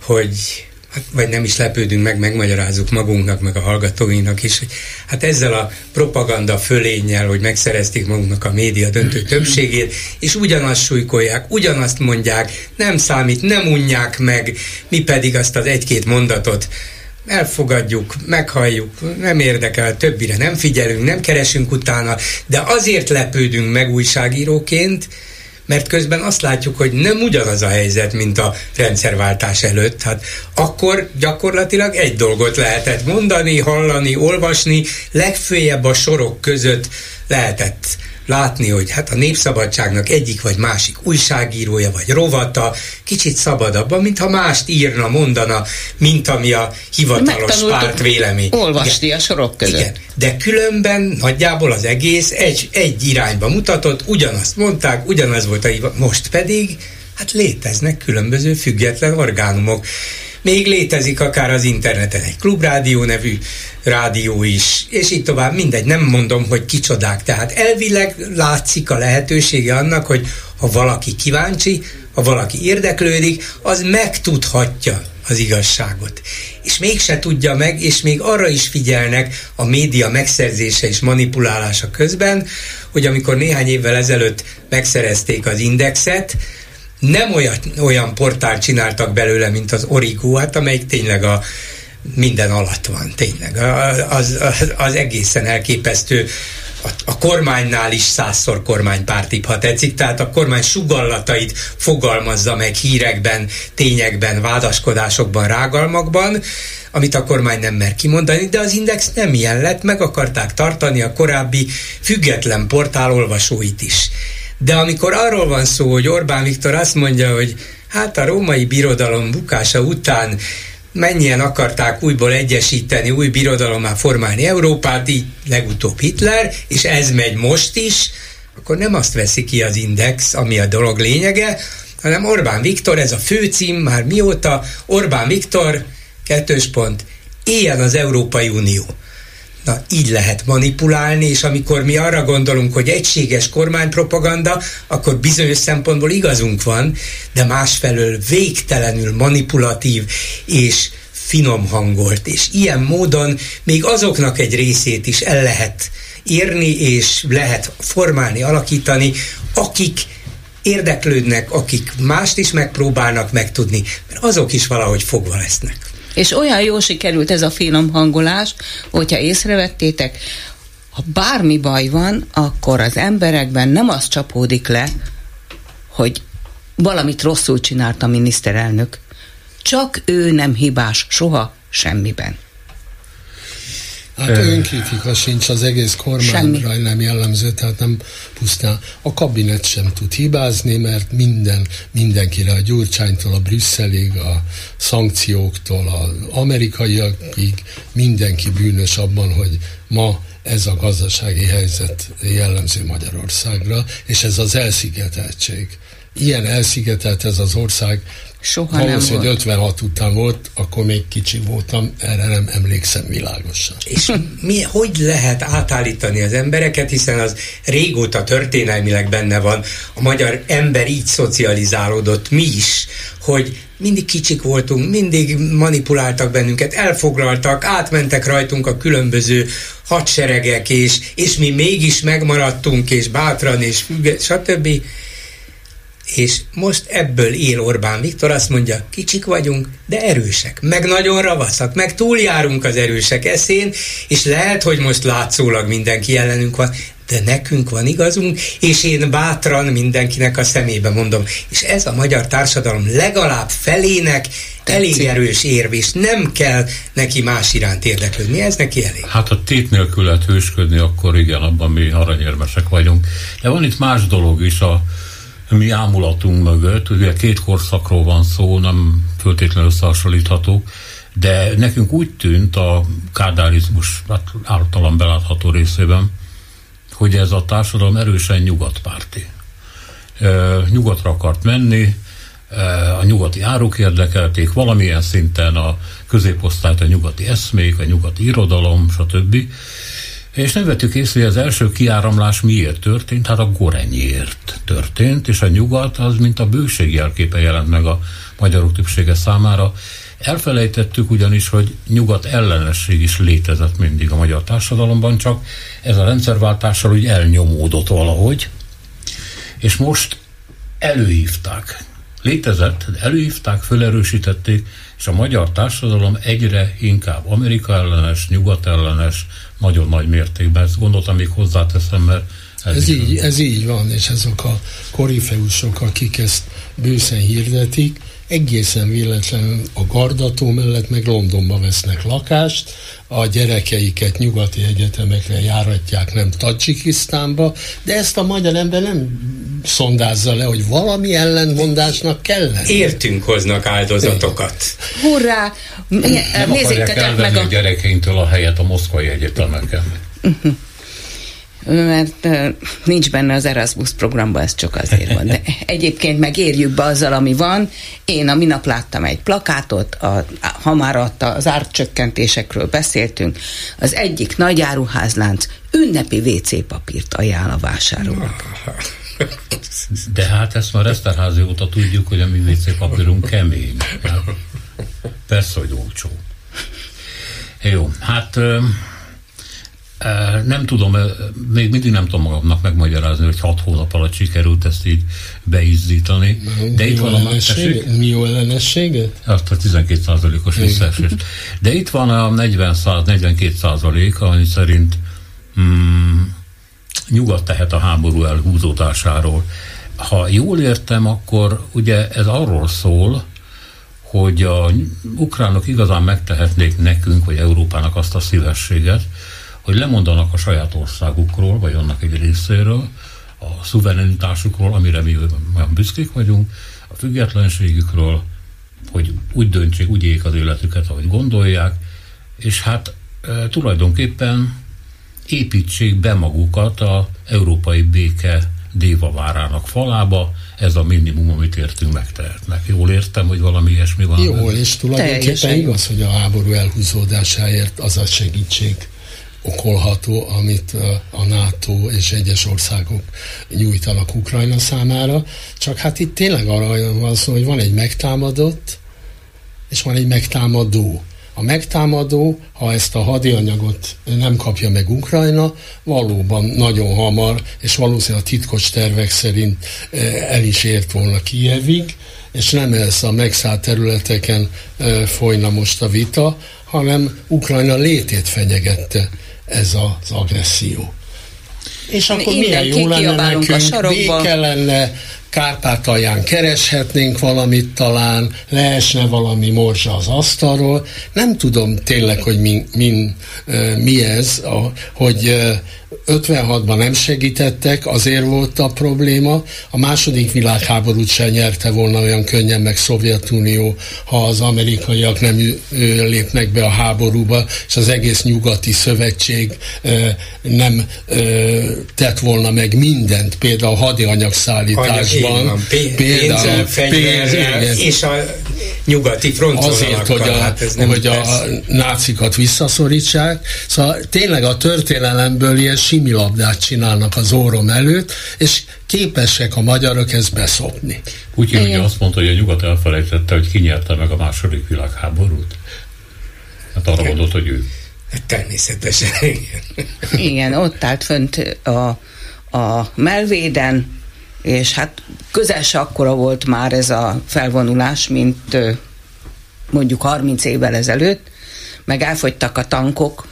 hogy hát, vagy nem is lepődünk meg, megmagyarázzuk magunknak, meg a hallgatóinak is, hogy hát ezzel a propaganda fölénnyel, hogy megszerezték magunknak a média döntő többségét, és ugyanazt súlykolják, ugyanazt mondják, nem számít, nem unják meg, mi pedig azt az egy-két mondatot elfogadjuk, meghalljuk, nem érdekel, többire nem figyelünk, nem keresünk utána, de azért lepődünk meg újságíróként, mert közben azt látjuk, hogy nem ugyanaz a helyzet, mint a rendszerváltás előtt. Hát akkor gyakorlatilag egy dolgot lehetett mondani, hallani, olvasni, legfőjebb a sorok között lehetett látni, hogy hát a Népszabadságnak egyik vagy másik újságírója vagy rovata kicsit szabadabban, mintha mást írna, mondana, mint ami a hivatalos párt vélemény. Olvasti Igen. a sorok között. Igen, de különben nagyjából az egész egy, egy irányba mutatott, ugyanazt mondták, ugyanaz volt a most pedig hát léteznek különböző független orgánumok. Még létezik akár az interneten egy klubrádió nevű rádió is, és így tovább, mindegy, nem mondom, hogy kicsodák. Tehát elvileg látszik a lehetősége annak, hogy ha valaki kíváncsi, ha valaki érdeklődik, az megtudhatja az igazságot. És mégse tudja meg, és még arra is figyelnek a média megszerzése és manipulálása közben, hogy amikor néhány évvel ezelőtt megszerezték az indexet, nem olyan, olyan portál csináltak belőle, mint az Origo, hát amelyik tényleg a minden alatt van, tényleg. Az, az, az egészen elképesztő. A, a kormánynál is százszor kormánypártibb, ha tetszik, tehát a kormány sugallatait fogalmazza meg hírekben, tényekben, vádaskodásokban, rágalmakban, amit a kormány nem mer kimondani, de az Index nem ilyen lett, meg akarták tartani a korábbi független portál olvasóit is. De amikor arról van szó, hogy Orbán Viktor azt mondja, hogy hát a római birodalom bukása után mennyien akarták újból egyesíteni, új birodalommá formálni Európát, így legutóbb Hitler, és ez megy most is, akkor nem azt veszi ki az Index, ami a dolog lényege, hanem Orbán Viktor, ez a főcím már mióta, Orbán Viktor, kettős pont, éljen az Európai Unió. Na, így lehet manipulálni, és amikor mi arra gondolunk, hogy egységes kormánypropaganda, akkor bizonyos szempontból igazunk van, de másfelől végtelenül manipulatív és finom hangolt, és ilyen módon még azoknak egy részét is el lehet érni, és lehet formálni, alakítani, akik érdeklődnek, akik mást is megpróbálnak megtudni, mert azok is valahogy fogva lesznek. És olyan jó sikerült ez a finom hangolás, hogyha észrevettétek, ha bármi baj van, akkor az emberekben nem az csapódik le, hogy valamit rosszul csinált a miniszterelnök. Csak ő nem hibás soha semmiben. Hát önkritika sincs az egész kormányra, nem jellemző, tehát nem pusztán. A kabinet sem tud hibázni, mert minden, mindenkire, a Gyurcsánytól a Brüsszelig, a szankcióktól az amerikaiakig mindenki bűnös abban, hogy ma ez a gazdasági helyzet jellemző Magyarországra, és ez az elszigeteltség. Ilyen elszigetelt ez az ország, Soha Valószínű, nem volt. hogy 56 után volt, akkor még kicsi voltam, erre nem emlékszem világosan. És mi, hogy lehet átállítani az embereket, hiszen az régóta történelmileg benne van, a magyar ember így szocializálódott, mi is, hogy mindig kicsik voltunk, mindig manipuláltak bennünket, elfoglaltak, átmentek rajtunk a különböző hadseregek, és, és mi mégis megmaradtunk, és bátran, és függe, stb és most ebből él Orbán Viktor, azt mondja, kicsik vagyunk, de erősek, meg nagyon ravaszak, meg túljárunk az erősek eszén, és lehet, hogy most látszólag mindenki ellenünk van, de nekünk van igazunk, és én bátran mindenkinek a szemébe mondom. És ez a magyar társadalom legalább felének elég erős érv, és nem kell neki más iránt érdeklődni, ez neki elég. Hát a tét nélkül lehet hősködni, akkor igen, abban mi aranyérmesek vagyunk. De van itt más dolog is, a mi ámulatunk mögött, ugye két korszakról van szó, nem föltétlenül összehasonlítható, de nekünk úgy tűnt a kádárizmus hát általam belátható részében, hogy ez a társadalom erősen nyugatpárti. Nyugatra akart menni, a nyugati áruk érdekelték, valamilyen szinten a középosztályt, a nyugati eszmék, a nyugati irodalom, stb. És nem vettük észre, hogy az első kiáramlás miért történt, hát a gorenyért történt, és a nyugat az, mint a bőség jelképe jelent meg a magyarok többsége számára. Elfelejtettük ugyanis, hogy nyugat ellenesség is létezett mindig a magyar társadalomban, csak ez a rendszerváltással úgy elnyomódott valahogy, és most előhívták. Létezett, előhívták, felerősítették, és a magyar társadalom egyre inkább Amerika ellenes, nyugat ellenes, nagyon nagy mértékben. Ezt gondoltam, még hozzáteszem, mert Ez, ez, így, ez így van, és ezek a korifeusok, akik ezt bőszen hirdetik, egészen véletlenül a Gardató mellett meg Londonba vesznek lakást, a gyerekeiket nyugati egyetemekre járatják, nem Tajikisztánba, de ezt a magyar ember nem szondázza le, hogy valami ellenmondásnak kellene. Értünk hoznak áldozatokat. Hurrá! Nem Nézzétek meg a... a gyerekeinktől a helyet a moszkvai egyetemeken. Uh-huh mert nincs benne az Erasmus programban, ez csak azért van. De egyébként megérjük be azzal, ami van. Én a minap láttam egy plakátot, a, ha már az árcsökkentésekről beszéltünk, az egyik nagy áruházlánc ünnepi WC papírt ajánl a vásárolók. <laughs> De hát ezt már Eszterházi óta tudjuk, hogy a mi WC papírunk kemény. Persze, hogy olcsó. Jó, hát nem tudom, még mindig nem tudom magamnak megmagyarázni, hogy hat hónap alatt sikerült ezt így beizzítani. De itt van a másik. Mi jó ellenességet? Azt a 12% os visszaesést. De itt van a 40-42 százalék, ami szerint mm, nyugat tehet a háború elhúzódásáról. Ha jól értem, akkor ugye ez arról szól, hogy a ukránok igazán megtehetnék nekünk, vagy Európának azt a szívességet, hogy lemondanak a saját országukról, vagy annak egy részéről, a szuverenitásukról, amire mi olyan büszkék vagyunk, a függetlenségükről, hogy úgy döntsék, úgy éljék az életüket, ahogy gondolják, és hát e, tulajdonképpen építsék be magukat a európai béke dévavárának falába, ez a minimum, amit értünk megtehetnek. Jól értem, hogy valami ilyesmi van? Jól, és tulajdonképpen igaz, hogy a háború elhúzódásáért az a segítség okolható, amit a NATO és egyes országok nyújtanak Ukrajna számára. Csak hát itt tényleg arra van szó, hogy van egy megtámadott, és van egy megtámadó. A megtámadó, ha ezt a hadianyagot nem kapja meg Ukrajna, valóban nagyon hamar, és valószínűleg a titkos tervek szerint el is ért volna Kijevig, és nem ez a megszállt területeken folyna most a vita, hanem Ukrajna létét fenyegette ez az agresszió. És akkor milyen jó lenne nekünk, béke lenne, Kárpátalján kereshetnénk valamit talán, leesne valami morzsa az asztalról. Nem tudom tényleg, hogy mi, mi, mi ez, hogy 56-ban nem segítettek, azért volt a probléma. A második világháborút sem nyerte volna olyan könnyen meg Szovjetunió, ha az amerikaiak nem lépnek be a háborúba, és az egész nyugati szövetség nem tett volna meg mindent, például a hadianyagszállításban. Például pénzzel, és a nyugati Azért, hogy a, hát ez nem hogy a nácikat visszaszorítsák. Szóval tényleg a történelemből ilyen similabdát csinálnak az órom előtt, és képesek a magyarok ezt beszopni. Úgy hogy azt mondta, hogy a nyugat elfelejtette, hogy kinyerte meg a második világháborút. Hát arra gondolt, hogy ő. Hát természetesen, <laughs> igen. Igen, ott állt fönt a, a melvéden, és hát közel se akkora volt már ez a felvonulás, mint mondjuk 30 évvel ezelőtt, meg elfogytak a tankok,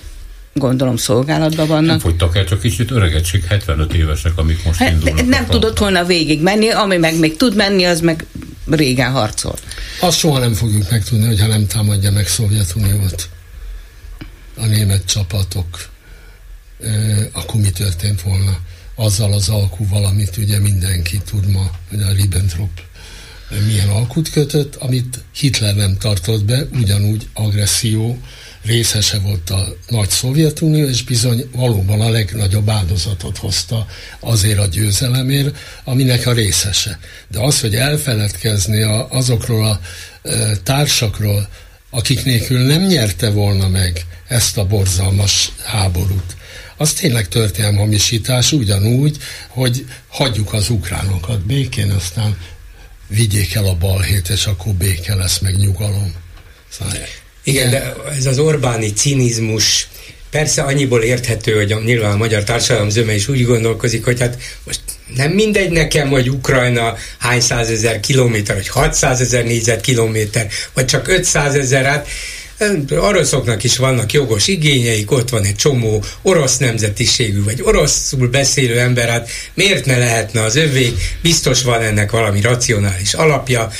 gondolom szolgálatban vannak. Nem fogytak el, csak kicsit öregetség, 75 évesek, amik most hát, indulnak. Nem tudott volna végig menni, ami meg még tud menni, az meg régen harcol. Azt soha nem fogjuk megtudni, hogyha nem támadja meg Szovjetuniót a német csapatok, akkor mi történt volna azzal az alkuval, amit ugye mindenki tud ma, hogy a Ribbentrop milyen alkut kötött, amit Hitler nem tartott be, ugyanúgy agresszió részese volt a nagy Szovjetunió, és bizony valóban a legnagyobb áldozatot hozta azért a győzelemért, aminek a részese. De az, hogy elfeledkezni a, azokról a e, társakról, akik nélkül nem nyerte volna meg ezt a borzalmas háborút, az tényleg hamisítás ugyanúgy, hogy hagyjuk az ukránokat békén, aztán vigyék el a balhét, és akkor béke lesz, meg nyugalom. Szóval, igen, de ez az Orbáni cinizmus, persze annyiból érthető, hogy a, nyilván a magyar társadalom zöme is úgy gondolkozik, hogy hát most nem mindegy nekem, hogy Ukrajna hány százezer kilométer, vagy 600 ezer négyzetkilométer, vagy csak 500 ezer, hát Oroszoknak is vannak jogos igényeik, ott van egy csomó orosz nemzetiségű, vagy oroszul beszélő ember, hát miért ne lehetne az övé, biztos van ennek valami racionális alapja,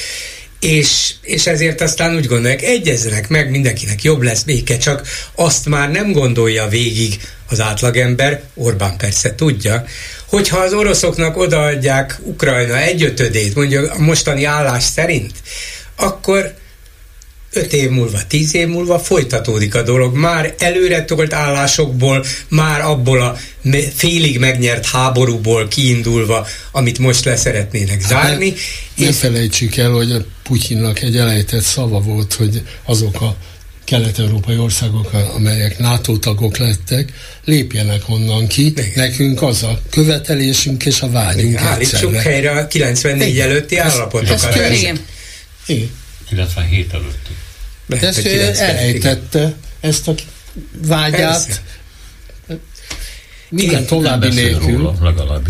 és, és ezért aztán úgy gondolják, egyezzenek meg, mindenkinek jobb lesz béke, csak azt már nem gondolja végig az átlagember, Orbán persze tudja, hogyha az oroszoknak odaadják Ukrajna egyötödét, mondjuk a mostani állás szerint, akkor öt év múlva, tíz év múlva folytatódik a dolog. Már előre tolt állásokból, már abból a félig megnyert háborúból kiindulva, amit most leszeretnének zárni. Hát, ne, ne felejtsük el, hogy a Putyinnak egy elejtett szava volt, hogy azok a kelet-európai országok, amelyek NATO tagok lettek, lépjenek onnan ki. Igen. Nekünk az a követelésünk és a vágyunk Igen, Állítsuk helyre a 94 Igen. előtti állapotokat. Igen. Igen. 97 előtti. De ezt elejtette ezt a vágyát. Persze. Minden további nélkül.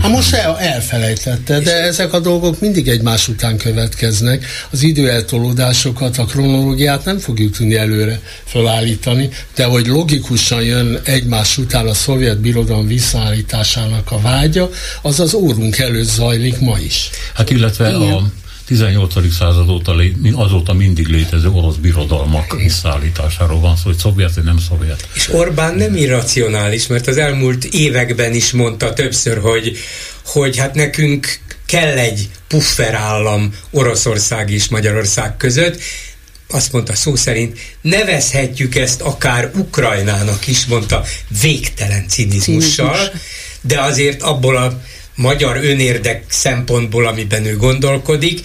Hát most el, elfelejtette, de ezek a dolgok mindig egymás után következnek. Az időeltolódásokat, a kronológiát nem fogjuk tudni előre felállítani, de hogy logikusan jön egymás után a szovjet birodalom visszaállításának a vágya, az az órunk előtt zajlik ma is. Hát illetve Igen. a 18. század óta, azóta mindig létező orosz birodalmak visszaállításáról van szó, hogy szovjet vagy nem szovjet. És Orbán nem irracionális, mert az elmúlt években is mondta többször, hogy, hogy hát nekünk kell egy pufferállam Oroszország és Magyarország között, azt mondta szó szerint, nevezhetjük ezt akár Ukrajnának is, mondta végtelen cinizmussal, de azért abból a magyar önérdek szempontból, amiben ő gondolkodik,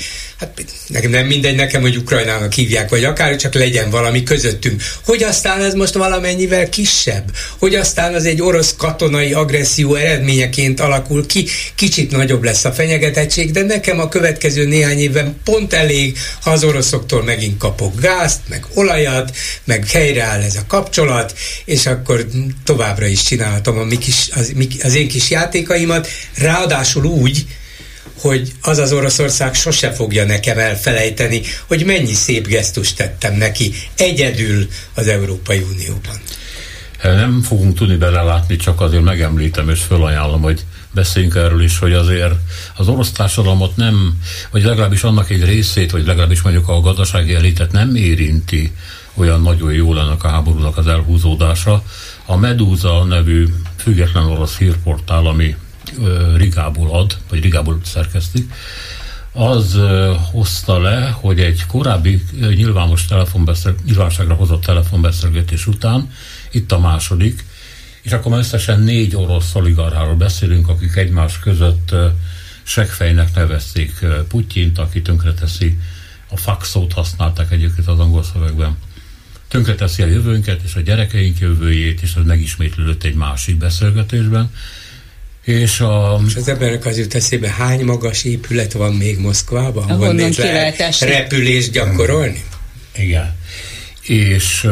hát nekem nem mindegy nekem, hogy Ukrajnának hívják, vagy akár, csak legyen valami közöttünk. Hogy aztán ez most valamennyivel kisebb, hogy aztán az egy orosz katonai agresszió eredményeként alakul ki, kicsit nagyobb lesz a fenyegetettség, de nekem a következő néhány évben pont elég, ha az oroszoktól megint kapok gázt, meg olajat, meg helyreáll ez a kapcsolat, és akkor továbbra is csinálhatom a mi kis, az, az én kis játékaimat, ráadásul úgy, hogy az az Oroszország sose fogja nekem elfelejteni, hogy mennyi szép gesztust tettem neki egyedül az Európai Unióban. Nem fogunk tudni belelátni, csak azért megemlítem és felajánlom, hogy beszéljünk erről is, hogy azért az orosz társadalmat nem, vagy legalábbis annak egy részét, vagy legalábbis mondjuk a gazdasági elitet nem érinti olyan nagyon jól ennek a háborúnak az elhúzódása. A Medúza nevű független orosz hírportál, ami Rigából ad, vagy Rigából szerkesztik, az hozta le, hogy egy korábbi nyilvános telefonbeszél, nyilvánosságra hozott telefonbeszélgetés után, itt a második, és akkor már összesen négy orosz oligarcháról beszélünk, akik egymás között segfejnek nevezték Putyint, aki tönkreteszi, a faxót használták egyébként az angol szövegben, tönkreteszi a jövőnket és a gyerekeink jövőjét, és az megismétlődött egy másik beszélgetésben. És, a... és az embernek az jut eszébe, hány magas épület van még Moszkvában, ahol lehet repülést gyakorolni? Igen. És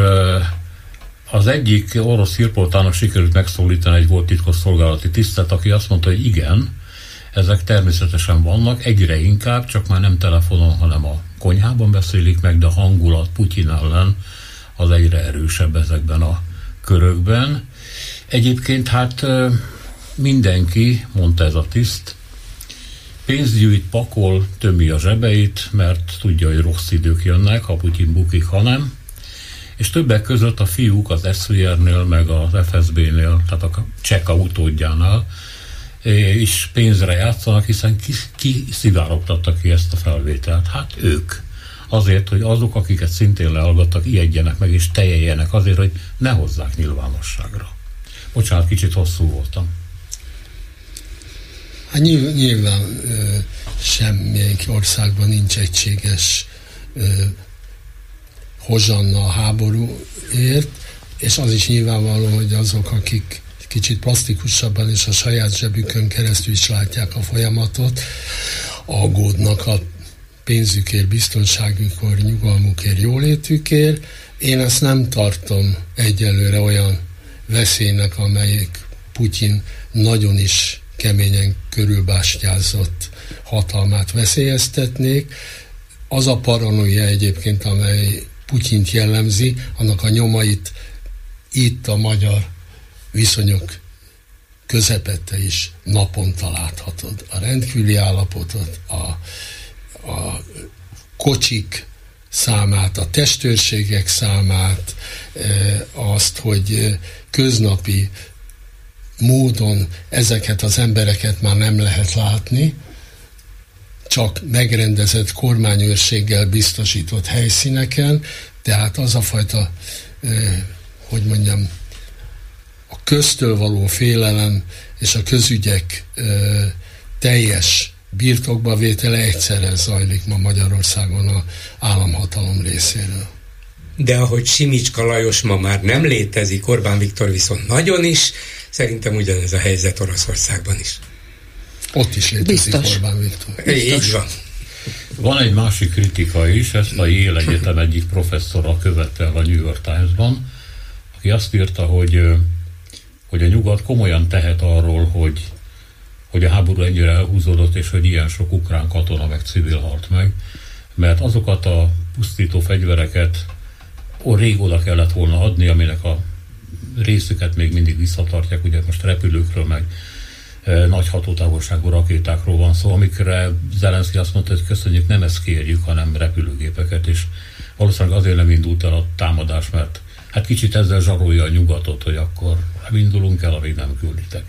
az egyik orosz hírportának sikerült megszólítani egy volt titkos szolgálati tisztet, aki azt mondta, hogy igen, ezek természetesen vannak, egyre inkább, csak már nem telefonon, hanem a konyhában beszélik meg, de a hangulat Putyin ellen az egyre erősebb ezekben a körökben. Egyébként hát mindenki, mondta ez a tiszt, pénzt gyűjt, pakol, tömi a zsebeit, mert tudja, hogy rossz idők jönnek, ha Putyin bukik, ha nem. És többek között a fiúk az SZR-nél, meg az FSB-nél, tehát a Cseka utódjánál is pénzre játszanak, hiszen ki, ki szivárogtatta ki ezt a felvételt? Hát ők. Azért, hogy azok, akiket szintén lehallgattak, ijedjenek meg és tejeljenek azért, hogy ne hozzák nyilvánosságra. Bocsánat, kicsit hosszú voltam. Hát nyilván, nyilván semmelyik országban nincs egységes hozsanna a háborúért, és az is nyilvánvaló, hogy azok, akik kicsit plastikusabban és a saját zsebükön keresztül is látják a folyamatot, aggódnak a pénzükért, biztonságukért, nyugalmukért, jólétükért. Én ezt nem tartom egyelőre olyan veszélynek, amelyik Putyin nagyon is keményen körülbástyázott hatalmát veszélyeztetnék. Az a paranoia egyébként, amely Putyint jellemzi, annak a nyomait itt a magyar viszonyok közepette is naponta láthatod. A rendküli állapotot, a, a kocsik számát, a testőrségek számát, e, azt, hogy köznapi módon ezeket az embereket már nem lehet látni, csak megrendezett kormányőrséggel biztosított helyszíneken, tehát az a fajta, hogy mondjam, a köztől való félelem és a közügyek teljes birtokba vétele egyszerre zajlik ma Magyarországon a államhatalom részéről. De ahogy Simicska Lajos ma már nem létezik, Orbán Viktor viszont nagyon is, szerintem ugyanez a helyzet Oroszországban is. Ott is létezik Biztos. Orbán Viktor. Biztos. Így van. Van egy másik kritika is, ezt a Yale Egyetem egyik professzora követte el a New York Times-ban, aki azt írta, hogy, hogy a nyugat komolyan tehet arról, hogy hogy a háború ennyire elhúzódott, és hogy ilyen sok ukrán katona meg civil halt meg, mert azokat a pusztító fegyvereket rég oda kellett volna adni, aminek a részüket még mindig visszatartják, ugye most repülőkről meg e, nagy hatótávolságú rakétákról van szó, amikre Zelenszky azt mondta, hogy köszönjük, nem ezt kérjük, hanem repülőgépeket, és valószínűleg azért nem indult el a támadás, mert hát kicsit ezzel zsarolja a nyugatot, hogy akkor nem indulunk el, amíg nem külditek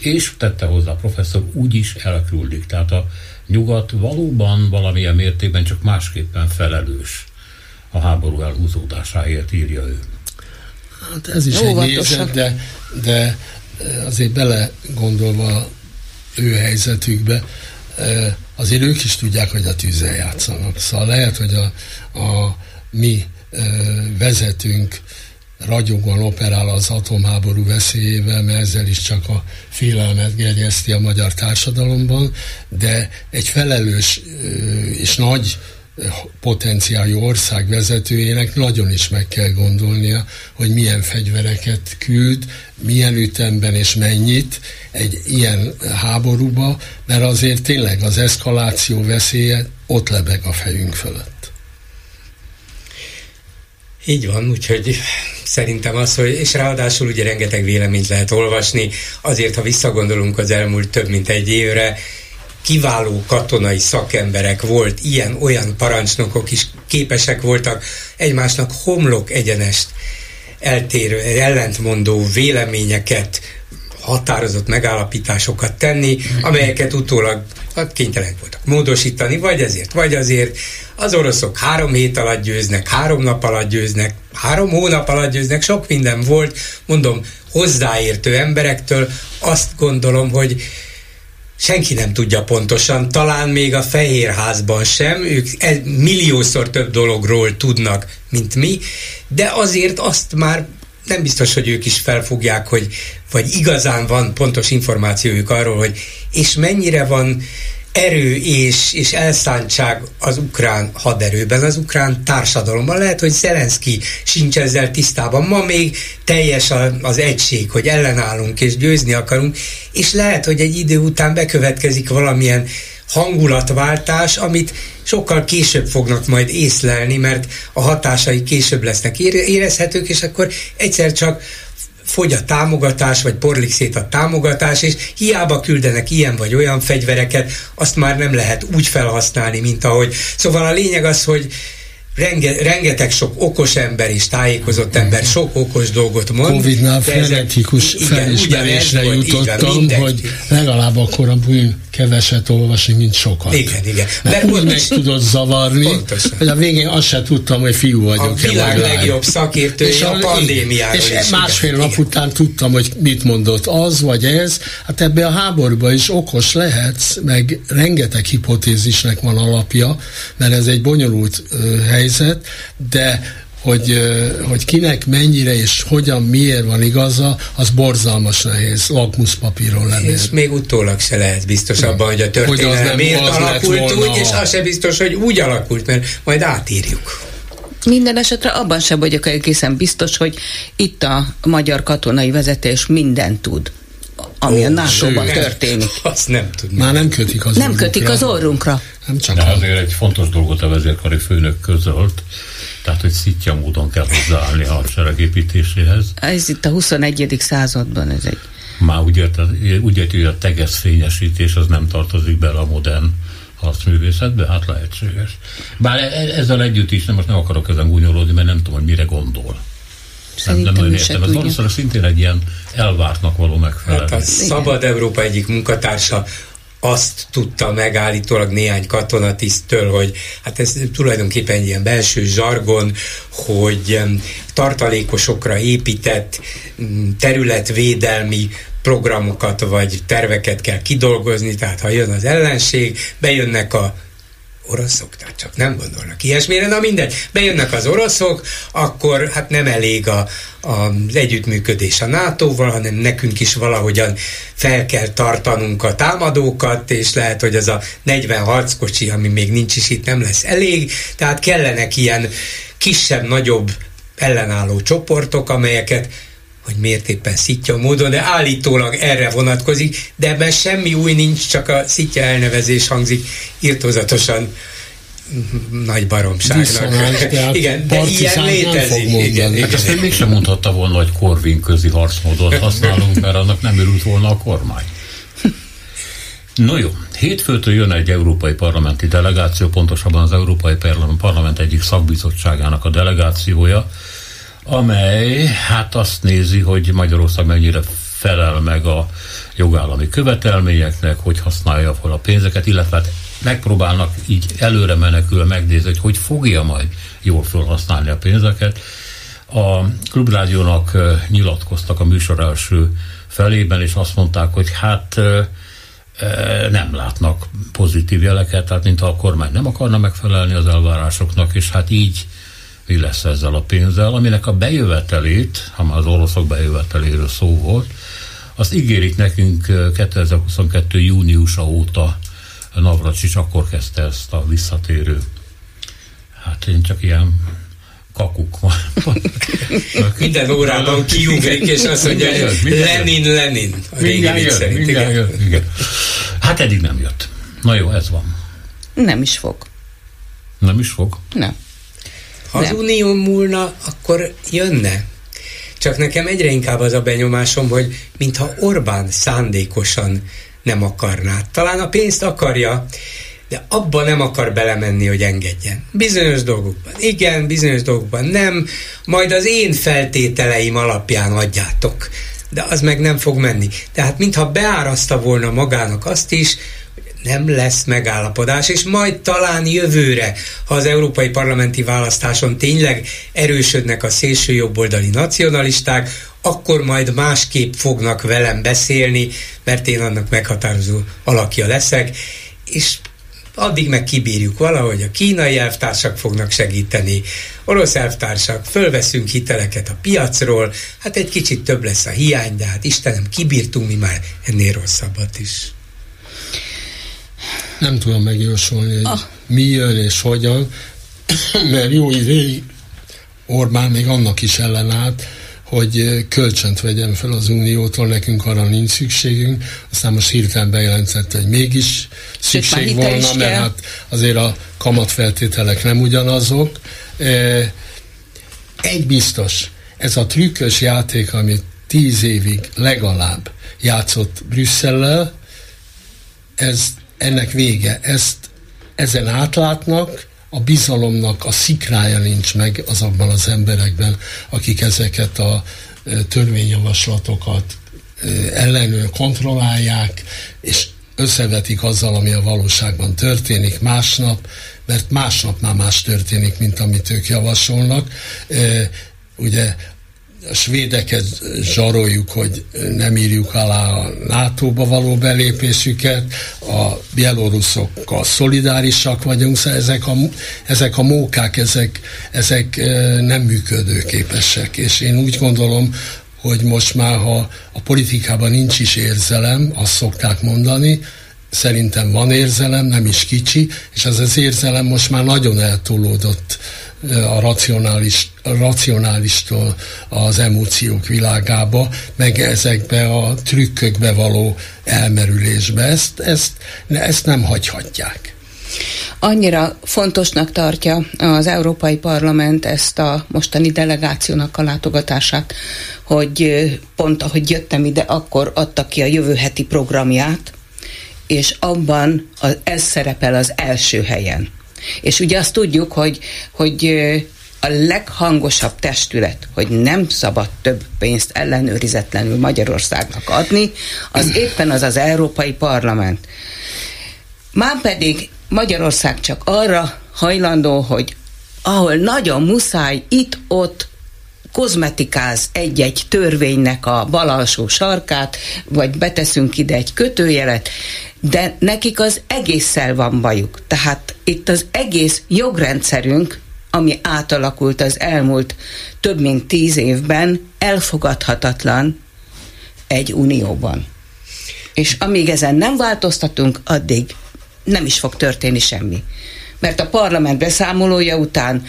és tette hozzá a professzor, úgy is elküldik. Tehát a nyugat valóban valamilyen mértékben csak másképpen felelős a háború elhúzódásáért, írja ő. Hát ez is Óvatosan. egy nézet, de, de eh, azért bele gondolva ő helyzetükbe, eh, azért ők is tudják, hogy a tűzzel játszanak. Szóval lehet, hogy a, a mi eh, vezetünk ragyogóan operál az atomháború veszélyével, mert ezzel is csak a félelmet gerjeszti a magyar társadalomban, de egy felelős és nagy potenciáljú ország vezetőjének nagyon is meg kell gondolnia, hogy milyen fegyvereket küld, milyen ütemben és mennyit egy ilyen háborúba, mert azért tényleg az eszkaláció veszélye ott lebeg a fejünk fölött. Így van, úgyhogy szerintem az, hogy, és ráadásul ugye rengeteg véleményt lehet olvasni, azért, ha visszagondolunk az elmúlt több mint egy évre, kiváló katonai szakemberek volt, ilyen-olyan parancsnokok is képesek voltak egymásnak homlok egyenest eltérő, ellentmondó véleményeket, határozott megállapításokat tenni, amelyeket utólag hát kénytelenek voltak módosítani, vagy ezért, vagy azért. Az oroszok három hét alatt győznek, három nap alatt győznek, három hónap alatt győznek, sok minden volt, mondom, hozzáértő emberektől azt gondolom, hogy senki nem tudja pontosan, talán még a Fehérházban sem, ők milliószor több dologról tudnak, mint mi, de azért azt már nem biztos, hogy ők is felfogják, hogy vagy igazán van pontos információjuk arról, hogy és mennyire van erő és, és elszántság az ukrán haderőben, az ukrán társadalomban. Lehet, hogy Zelenszky sincs ezzel tisztában. Ma még teljes az egység, hogy ellenállunk és győzni akarunk, és lehet, hogy egy idő után bekövetkezik valamilyen hangulatváltás, amit sokkal később fognak majd észlelni, mert a hatásai később lesznek érezhetők, és akkor egyszer csak fogy a támogatás, vagy porlik szét a támogatás, és hiába küldenek ilyen vagy olyan fegyvereket, azt már nem lehet úgy felhasználni, mint ahogy. Szóval a lényeg az, hogy Renge, rengeteg sok okos ember és tájékozott ember sok okos dolgot mond. Covid-nál frenetikus felismerésre jutottam, hogy legalább akkor a bűn keveset olvasni, mint sokat. Igen, igen. Mert úgy meg tudod zavarni, pontosan. hogy a végén azt se tudtam, hogy fiú vagyok. A világ legjobb szakértője a, a pandémiáról És is, másfél igen, nap igen. után tudtam, hogy mit mondott az vagy ez. Hát ebbe a háborúban is okos lehetsz, meg rengeteg hipotézisnek van alapja, mert ez egy bonyolult uh, helyzet, de hogy, hogy kinek mennyire és hogyan, miért van igaza, az borzalmas nehéz lakmuszpapíron lenni. És még utólag se lehet biztos abban, hogy a történelem hogy nem, miért alakult úgy, és az se biztos, hogy úgy alakult, mert majd átírjuk. Minden esetre abban sem vagyok egészen biztos, hogy itt a magyar katonai vezetés mindent tud ami Ó, a nato történik. Azt nem tudom. Már nem kötik az Nem orrunkra. kötik az orrunkra. Nem csak De azért egy fontos dolgot a vezérkari főnök közölt, Tehát, hogy szitja módon kell hozzáállni a hadseregépítéséhez. Ez itt a 21. században ez egy... Már úgy úgy hogy a tegeszfényesítés az nem tartozik bele a modern harcművészetbe, hát lehetséges. Bár e- e- ezzel együtt is, nem most nem akarok ezen gúnyolódni, mert nem tudom, hogy mire gondol. Szerintem nem, nem értem. Ez valószínűleg szintén egy ilyen elvártnak való megfelelés. Hát a Szabad Európa egyik munkatársa azt tudta megállítólag néhány katonatisztől, hogy hát ez tulajdonképpen ilyen belső zsargon, hogy tartalékosokra épített területvédelmi programokat vagy terveket kell kidolgozni, tehát ha jön az ellenség, bejönnek a oroszok, tehát csak nem gondolnak ilyesmire, na mindegy, bejönnek az oroszok, akkor hát nem elég a, a, az együttműködés a NATO-val, hanem nekünk is valahogyan fel kell tartanunk a támadókat, és lehet, hogy az a 40 harckocsi, ami még nincs is itt, nem lesz elég, tehát kellenek ilyen kisebb-nagyobb ellenálló csoportok, amelyeket hogy miért éppen szitja módon, de állítólag erre vonatkozik, de ebben semmi új nincs, csak a szitja elnevezés hangzik írtózatosan nagy baromságnak. igen, de ilyen létezik. Igen, igen, igen. Ezt mégsem mondhatta volna, hogy Korvin közi harcmódot használunk, mert annak nem örült volna a kormány. No jó, hétfőtől jön egy európai parlamenti delegáció, pontosabban az Európai Parlament egyik szakbizottságának a delegációja, amely hát azt nézi, hogy Magyarország mennyire felel meg a jogállami követelményeknek, hogy használja fel a pénzeket, illetve hát megpróbálnak így előre menekül megnézni, hogy hogy fogja majd jól felhasználni a pénzeket. A Klubrádiónak nyilatkoztak a műsor első felében, és azt mondták, hogy hát nem látnak pozitív jeleket, tehát mintha a kormány nem akarna megfelelni az elvárásoknak, és hát így mi lesz ezzel a pénzzel, aminek a bejövetelét, ha már az oroszok bejöveteléről szó volt, azt ígérik nekünk 2022. júniusa óta Navracsics akkor kezdte ezt a visszatérő. Hát én csak ilyen kakuk van. <laughs> Minden órában kiugrik, és azt mondja, Lenin, Lenin. A mindjárt szerint, mindjárt igen. Jön, igen. Hát eddig nem jött. Na jó, ez van. Nem is fog. Nem is fog? Nem. Ha az unió múlna, akkor jönne. Csak nekem egyre inkább az a benyomásom, hogy mintha Orbán szándékosan nem akarná. Talán a pénzt akarja, de abban nem akar belemenni, hogy engedjen. Bizonyos dolgokban igen, bizonyos dolgokban nem, majd az én feltételeim alapján adjátok. De az meg nem fog menni. Tehát mintha beáraszta volna magának azt is, nem lesz megállapodás, és majd talán jövőre, ha az európai parlamenti választáson tényleg erősödnek a szélső jobboldali nacionalisták, akkor majd másképp fognak velem beszélni, mert én annak meghatározó alakja leszek, és addig meg kibírjuk valahogy, a kínai elvtársak fognak segíteni, orosz elvtársak, fölveszünk hiteleket a piacról, hát egy kicsit több lesz a hiány, de hát Istenem, kibírtunk mi már ennél rosszabbat is nem tudom megjósolni, hogy ah. mi jön és hogyan, <clears throat> mert jó ideig Orbán még annak is ellenállt, hogy kölcsönt vegyen fel az Uniótól, nekünk arra nincs szükségünk, aztán most hirtelen bejelentette, hogy mégis szükség volna, mert hát azért a kamatfeltételek nem ugyanazok. Egy biztos, ez a trükkös játék, amit tíz évig legalább játszott Brüsszellel, ez ennek vége. Ezt ezen átlátnak, a bizalomnak a szikrája nincs meg azokban az emberekben, akik ezeket a törvényjavaslatokat ellenőr kontrollálják, és összevetik azzal, ami a valóságban történik másnap, mert másnap már más történik, mint amit ők javasolnak. Ugye a svédeket zsaroljuk, hogy nem írjuk alá a NATO-ba való belépésüket, a bieloruszokkal szolidárisak vagyunk, szóval ezek a, ezek a mókák, ezek, ezek nem működőképesek, és én úgy gondolom, hogy most már, ha a politikában nincs is érzelem, azt szokták mondani, szerintem van érzelem, nem is kicsi, és ez az érzelem most már nagyon eltolódott a racionális, racionálistól az emóciók világába, meg ezekbe a trükkökbe való elmerülésbe. Ezt, ezt, ezt nem hagyhatják. Annyira fontosnak tartja az Európai Parlament ezt a mostani delegációnak a látogatását, hogy pont ahogy jöttem ide, akkor adta ki a jövő heti programját, és abban az, ez szerepel az első helyen. És ugye azt tudjuk, hogy, hogy a leghangosabb testület, hogy nem szabad több pénzt ellenőrizetlenül Magyarországnak adni, az éppen az az Európai Parlament. Már pedig Magyarország csak arra hajlandó, hogy ahol nagyon muszáj, itt-ott kozmetikáz egy-egy törvénynek a bal alsó sarkát, vagy beteszünk ide egy kötőjelet, de nekik az egésszel van bajuk. Tehát itt az egész jogrendszerünk, ami átalakult az elmúlt több mint tíz évben, elfogadhatatlan egy unióban. És amíg ezen nem változtatunk, addig nem is fog történni semmi. Mert a parlament beszámolója után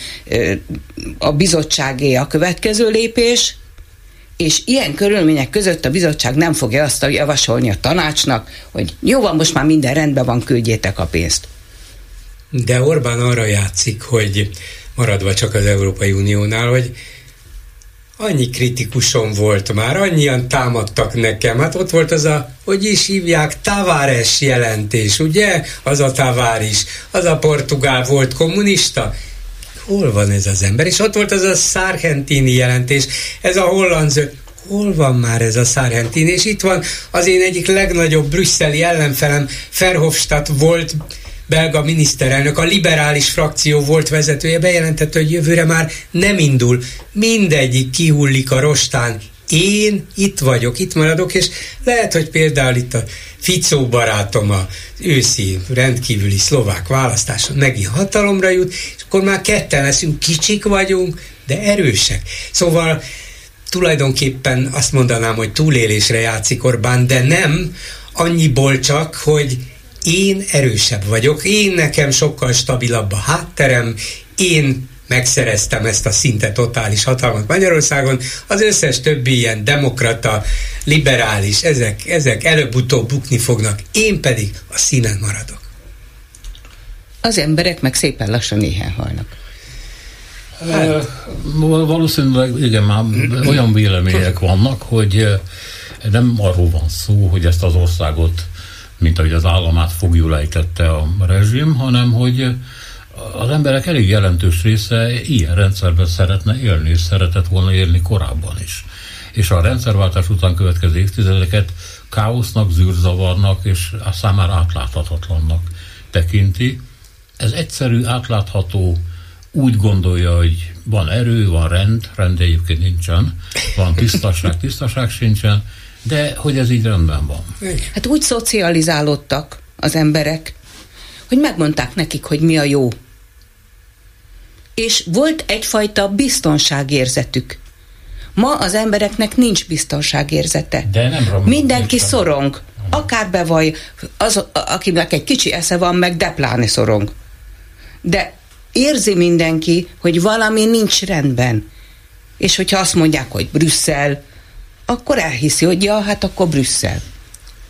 a bizottságé a következő lépés, és ilyen körülmények között a bizottság nem fogja azt javasolni a tanácsnak, hogy jó van, most már minden rendben van, küldjétek a pénzt. De Orbán arra játszik, hogy maradva csak az Európai Uniónál, hogy annyi kritikusom volt már, annyian támadtak nekem. Hát ott volt az a, hogy is hívják, Tavares jelentés, ugye? Az a Tavares, az a portugál volt kommunista. Hol van ez az ember? És ott volt az a Sargentini jelentés, ez a holland. Hol van már ez a Sargentini? És itt van az én egyik legnagyobb brüsszeli ellenfelem, Verhofstadt volt belga miniszterelnök, a liberális frakció volt vezetője, bejelentette, hogy jövőre már nem indul. Mindegyik kihullik a rostán. Én itt vagyok, itt maradok, és lehet, hogy például itt a Ficó barátom a őszi rendkívüli szlovák választáson megint hatalomra jut, és akkor már ketten leszünk, kicsik vagyunk, de erősek. Szóval tulajdonképpen azt mondanám, hogy túlélésre játszik Orbán, de nem annyiból csak, hogy én erősebb vagyok, én nekem sokkal stabilabb a hátterem, én megszereztem ezt a szinte totális hatalmat Magyarországon, az összes többi ilyen demokrata, liberális, ezek, ezek előbb-utóbb bukni fognak, én pedig a színen maradok. Az emberek meg szépen lassan néhány halnak. Hát. Valószínűleg igen, már olyan vélemények vannak, hogy nem arról van szó, hogy ezt az országot mint ahogy az államát fogjulejtette a rezsim, hanem hogy az emberek elég jelentős része ilyen rendszerben szeretne élni, és szeretett volna élni korábban is. És a rendszerváltás után következő évtizedeket káosznak, zűrzavarnak, és a számára átláthatatlannak tekinti. Ez egyszerű, átlátható, úgy gondolja, hogy van erő, van rend, rend egyébként nincsen, van tisztaság, tisztaság sincsen, de hogy ez így rendben van. Hát úgy szocializálódtak az emberek, hogy megmondták nekik, hogy mi a jó. És volt egyfajta biztonságérzetük. Ma az embereknek nincs biztonságérzete. De nem Mindenki nincsen. szorong. Akár bevaj, az, akinek egy kicsi esze van, meg depláni szorong. De érzi mindenki, hogy valami nincs rendben. És hogyha azt mondják, hogy Brüsszel, akkor elhiszi, hogy ja, hát akkor Brüsszel.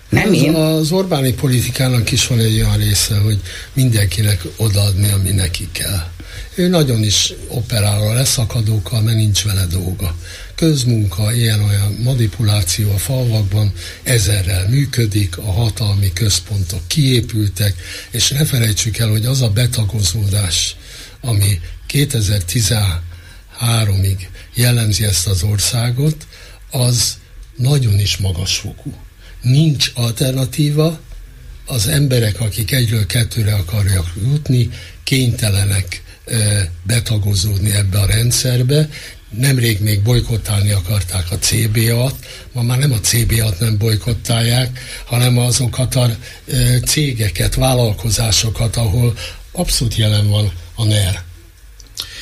Nem az, én. Az Orbáni politikának is van egy olyan része, hogy mindenkinek odaadni, ami neki kell. Ő nagyon is operál a leszakadókkal, mert nincs vele dolga. Közmunka, ilyen-olyan manipuláció a falvakban ezerrel működik, a hatalmi központok kiépültek, és ne felejtsük el, hogy az a betagozódás, ami 2013-ig jellemzi ezt az országot, az nagyon is magasfokú. Nincs alternatíva, az emberek, akik egyről kettőre akarják jutni, kénytelenek betagozódni ebbe a rendszerbe. Nemrég még bolykottálni akarták a CBA-t, ma már nem a CBA-t nem bolykottálják, hanem azokat a cégeket, vállalkozásokat, ahol abszolút jelen van a NER.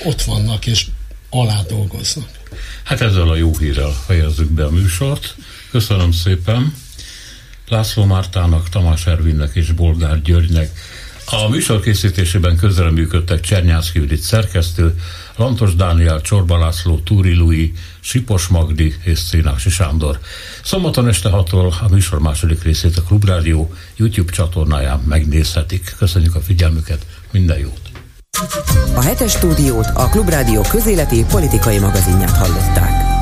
Ott vannak és alá dolgoznak. Hát ezzel a jó hírrel fejezzük be a műsort. Köszönöm szépen László Mártának, Tamás Ervinnek és Bolgár Györgynek A műsor készítésében közreműködtek Csernyászki Judit szerkesztő, Lantos Dániel, Csorba László, Túri Lui, Sipos Magdi és Szénási Sándor. Szombaton este 6 a műsor második részét a Klubrádió YouTube csatornáján megnézhetik. Köszönjük a figyelmüket, minden jót! A hetes stúdiót a Klubrádió közéleti politikai magazinját hallották.